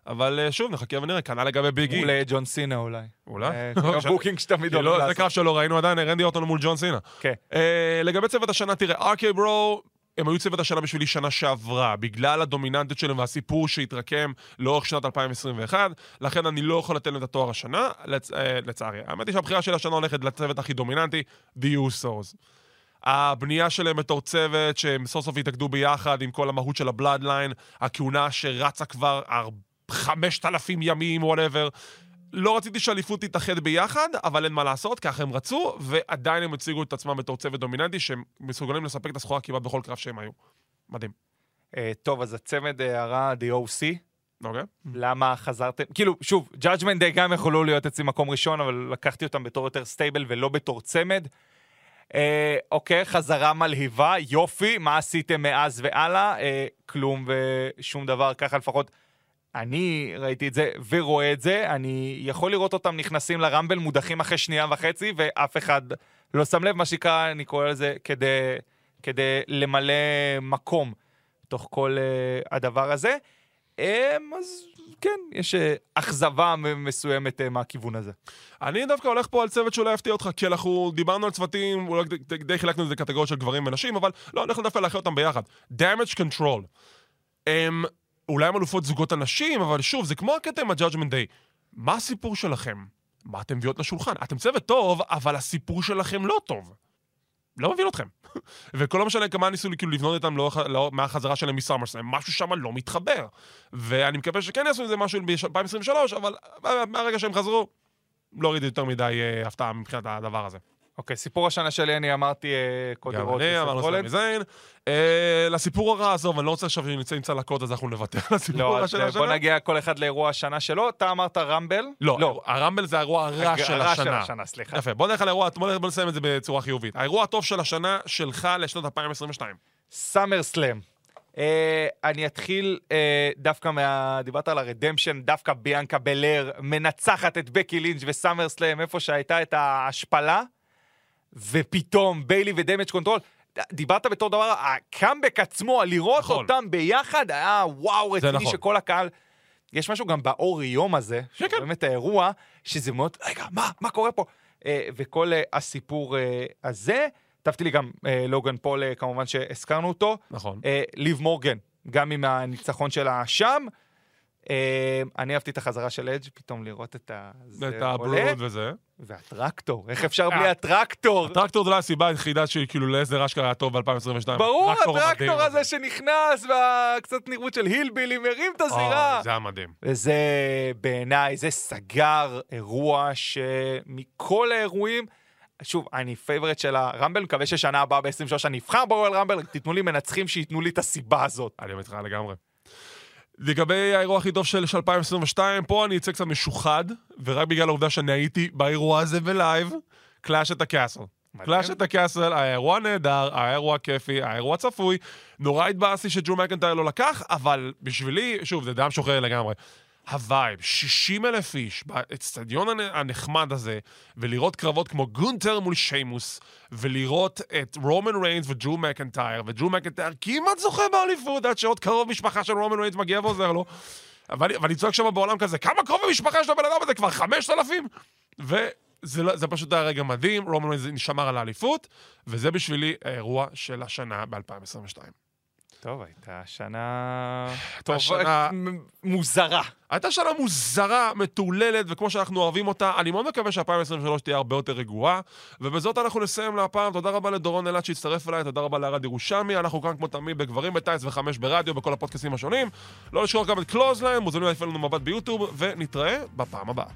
אבל אה, שוב, נחכה ונראה, כנ"ל לגבי ביגי. מול אה, ג'ון סינה אולי. אולי? אה, הבוקינג שתמיד כי אוהב לא, זה לעשות. קרב שלא ראינו עדיין, רנדי אורטון מול ג'ון סינה. כן. אה, לגבי צוות השנה, תראה, ארקי ברו, הם היו צוות השנה בשבילי שנה שעברה, בגלל הדומיננטיות שלהם והסיפור שהתרקם לאורך שנת 2021, לכן אני לא יכול לתת להם את התואר השנה, לצ... אה, לצערי. האמת היא שהבחירה של השנה הולכת לצוות הכי דומיננטי, The Usos. הבנייה שלהם בתור צוות, שהם סוף סוף התאגדו ביחד עם כל המהות של הבלאדליין, הכהונה שרצה כבר אר- 5,000 ימים, whatever. לא רציתי שהאליפות תתאחד ביחד, אבל אין מה לעשות, ככה הם רצו, ועדיין הם הציגו את עצמם בתור צוות דומיננטי, שהם מסוגלים לספק את הסחורה כמעט בכל קרב שהם היו. מדהים. אה, טוב, אז הצמד הרע, The OC, אוקיי? למה חזרתם? כאילו, שוב, Judgment Day גם יכולו להיות אצלי מקום ראשון, אבל לקחתי אותם בתור יותר stable ולא בתור צמד. אה, אוקיי, חזרה מלהיבה, יופי, מה עשיתם מאז והלאה? אה, כלום ושום דבר, ככה לפחות אני ראיתי את זה ורואה את זה, אני יכול לראות אותם נכנסים לרמבל מודחים אחרי שנייה וחצי, ואף אחד לא שם לב, מה שנקרא, אני קורא לזה כדי, כדי למלא מקום בתוך כל uh, הדבר הזה. Um, אז כן, יש uh, אכזבה מסוימת uh, מהכיוון הזה. אני דווקא הולך פה על צוות שאולי יפתיע אותך, כי אנחנו דיברנו על צוותים, אולי די, די, חילקנו את זה לקטגוריות של גברים ונשים, אבל לא, אני הולך דווקא לאחד אותם ביחד. damage control. הם אולי הם אלופות זוגות הנשים, אבל שוב, זה כמו הקטע עם ה-judgment day. מה הסיפור שלכם? מה אתם מביאות לשולחן? אתם צוות טוב, אבל הסיפור שלכם לא טוב. לא מבין אתכם. וכל לא משנה כמה ניסו לי כאילו לבנות איתם לאורך- לאורך- מהחזרה שלהם מסאמרסלאם, משהו שם לא מתחבר. ואני מקווה שכן יעשו עם זה משהו ב-2023, אבל מהרגע שהם חזרו, לא ראיתי יותר מדי אה, הפתעה מבחינת הדבר הזה. אוקיי, סיפור השנה שלי, אני אמרתי קודי רוט זיין. אה, לסיפור הרע, עזוב, אני לא רוצה עכשיו שנצא עם צלקות, אז אנחנו נוותר על הסיפור לא, הרע אז של אה, השנה. בוא נגיע כל אחד לאירוע השנה שלו. אתה אמרת רמבל? לא, הרמבל זה האירוע הרע של הרע של השנה. השנה, סליחה. יפה, בוא נלך על האירוע, בוא בוא נסיים את זה בצורה חיובית. האירוע הטוב של השנה שלך לשנת 2022. סאמר סלאם. אה, אני אתחיל אה, דווקא מה... דיברת על ה redemption, דווקא ביאנקה בלר מנצחת את בקי לינץ' וסאמר סלאם, איפה שהייתה את ההשפלה, ופתאום ביילי ודמג' קונטרול. דיברת בתור דבר, הקאמבק עצמו, לראות נכון. אותם ביחד, היה וואו רציני נכון. שכל הקהל... יש משהו גם באור יום הזה, כן, כן. שבאמת האירוע, שזה מאוד, רגע, מה, מה קורה פה? אה, וכל אה, הסיפור אה, הזה, כתבתי לי גם לוגן פול, כמובן שהזכרנו אותו. נכון. ליב מורגן, גם עם הניצחון שלה שם. אה, אני אהבתי את החזרה של אדג', פתאום לראות את ה... את. הברוד וזה. והטרקטור, איך אפשר בלי. הטרקטור? הטרקטור זה לא הסיבה היחידה שכאילו להסדר אשכרה היה טוב ב-2022. ברור. הטרקטור הזה שנכנס, והקצת נראות של hillbilly מרים את הזירה. זה היה מדהים. וזה בעיניי, זה סגר אירוע שמכל האירועים, שוב, אני favorite של הרמבל, מקווה ששנה הבאה ב-23 אני אבחר ברואל רמבל, תיתנו לי מנצחים שייתנו לי את הסיבה הזאת. אני איתך לגמרי. לגבי האירוע הכי טוב של של 2022, פה אני אצא קצת משוחד, ורק בגלל העובדה שאני הייתי באירוע הזה ב live, Clash at the Castle. Clash at the Castle, האירוע נהדר, האירוע כיפי, האירוע צפוי. נורא התבאסתי שדרו מקנטייר לא לקח, אבל בשבילי, שוב, זה משוחד לגמרי. ה vibe, 60 אלף איש באצטדיון הנ- הנחמד הזה, ולראות קרבות כמו גונטר מול שיימוס, ולראות את רומן ריינס ודרו מקנטייר, ודרו מקנטייר כמעט זוכה באליפות, עד שעוד קרוב משפחה של רומן ריינס מגיע ועוזר לו. ואני, ואני צועק שם בעולם כזה, כמה קרוב המשפחה של הבן אדם הזה? כבר 5,000? וזה לא, פשוט היה רגע מדהים, רומן ריינס שמר על האליפות, וזה בשבילי האירוע של השנה ב-2022. טוב, הייתה שנה... שנה- מ- מוזרה. הייתה שנה מוזרה, מטורללת, וכמו שאנחנו אוהבים אותה, אני מאוד מקווה ש-2023 תהיה הרבה יותר רגועה. ובזאת אנחנו נסיים להפעם. תודה רבה לדורון אלעד שהצטרף אליי, תודה רבה לארד ירושלמי. אנחנו כאן כמו תמיד בגברים בטייץ וחמש ברדיו, בכל הפודקאסטים השונים. לא לשכוח גם את קלוזליין, מוזמנים להפעיל לנו מבט ביוטיוב, ונתראה בפעם הבאה.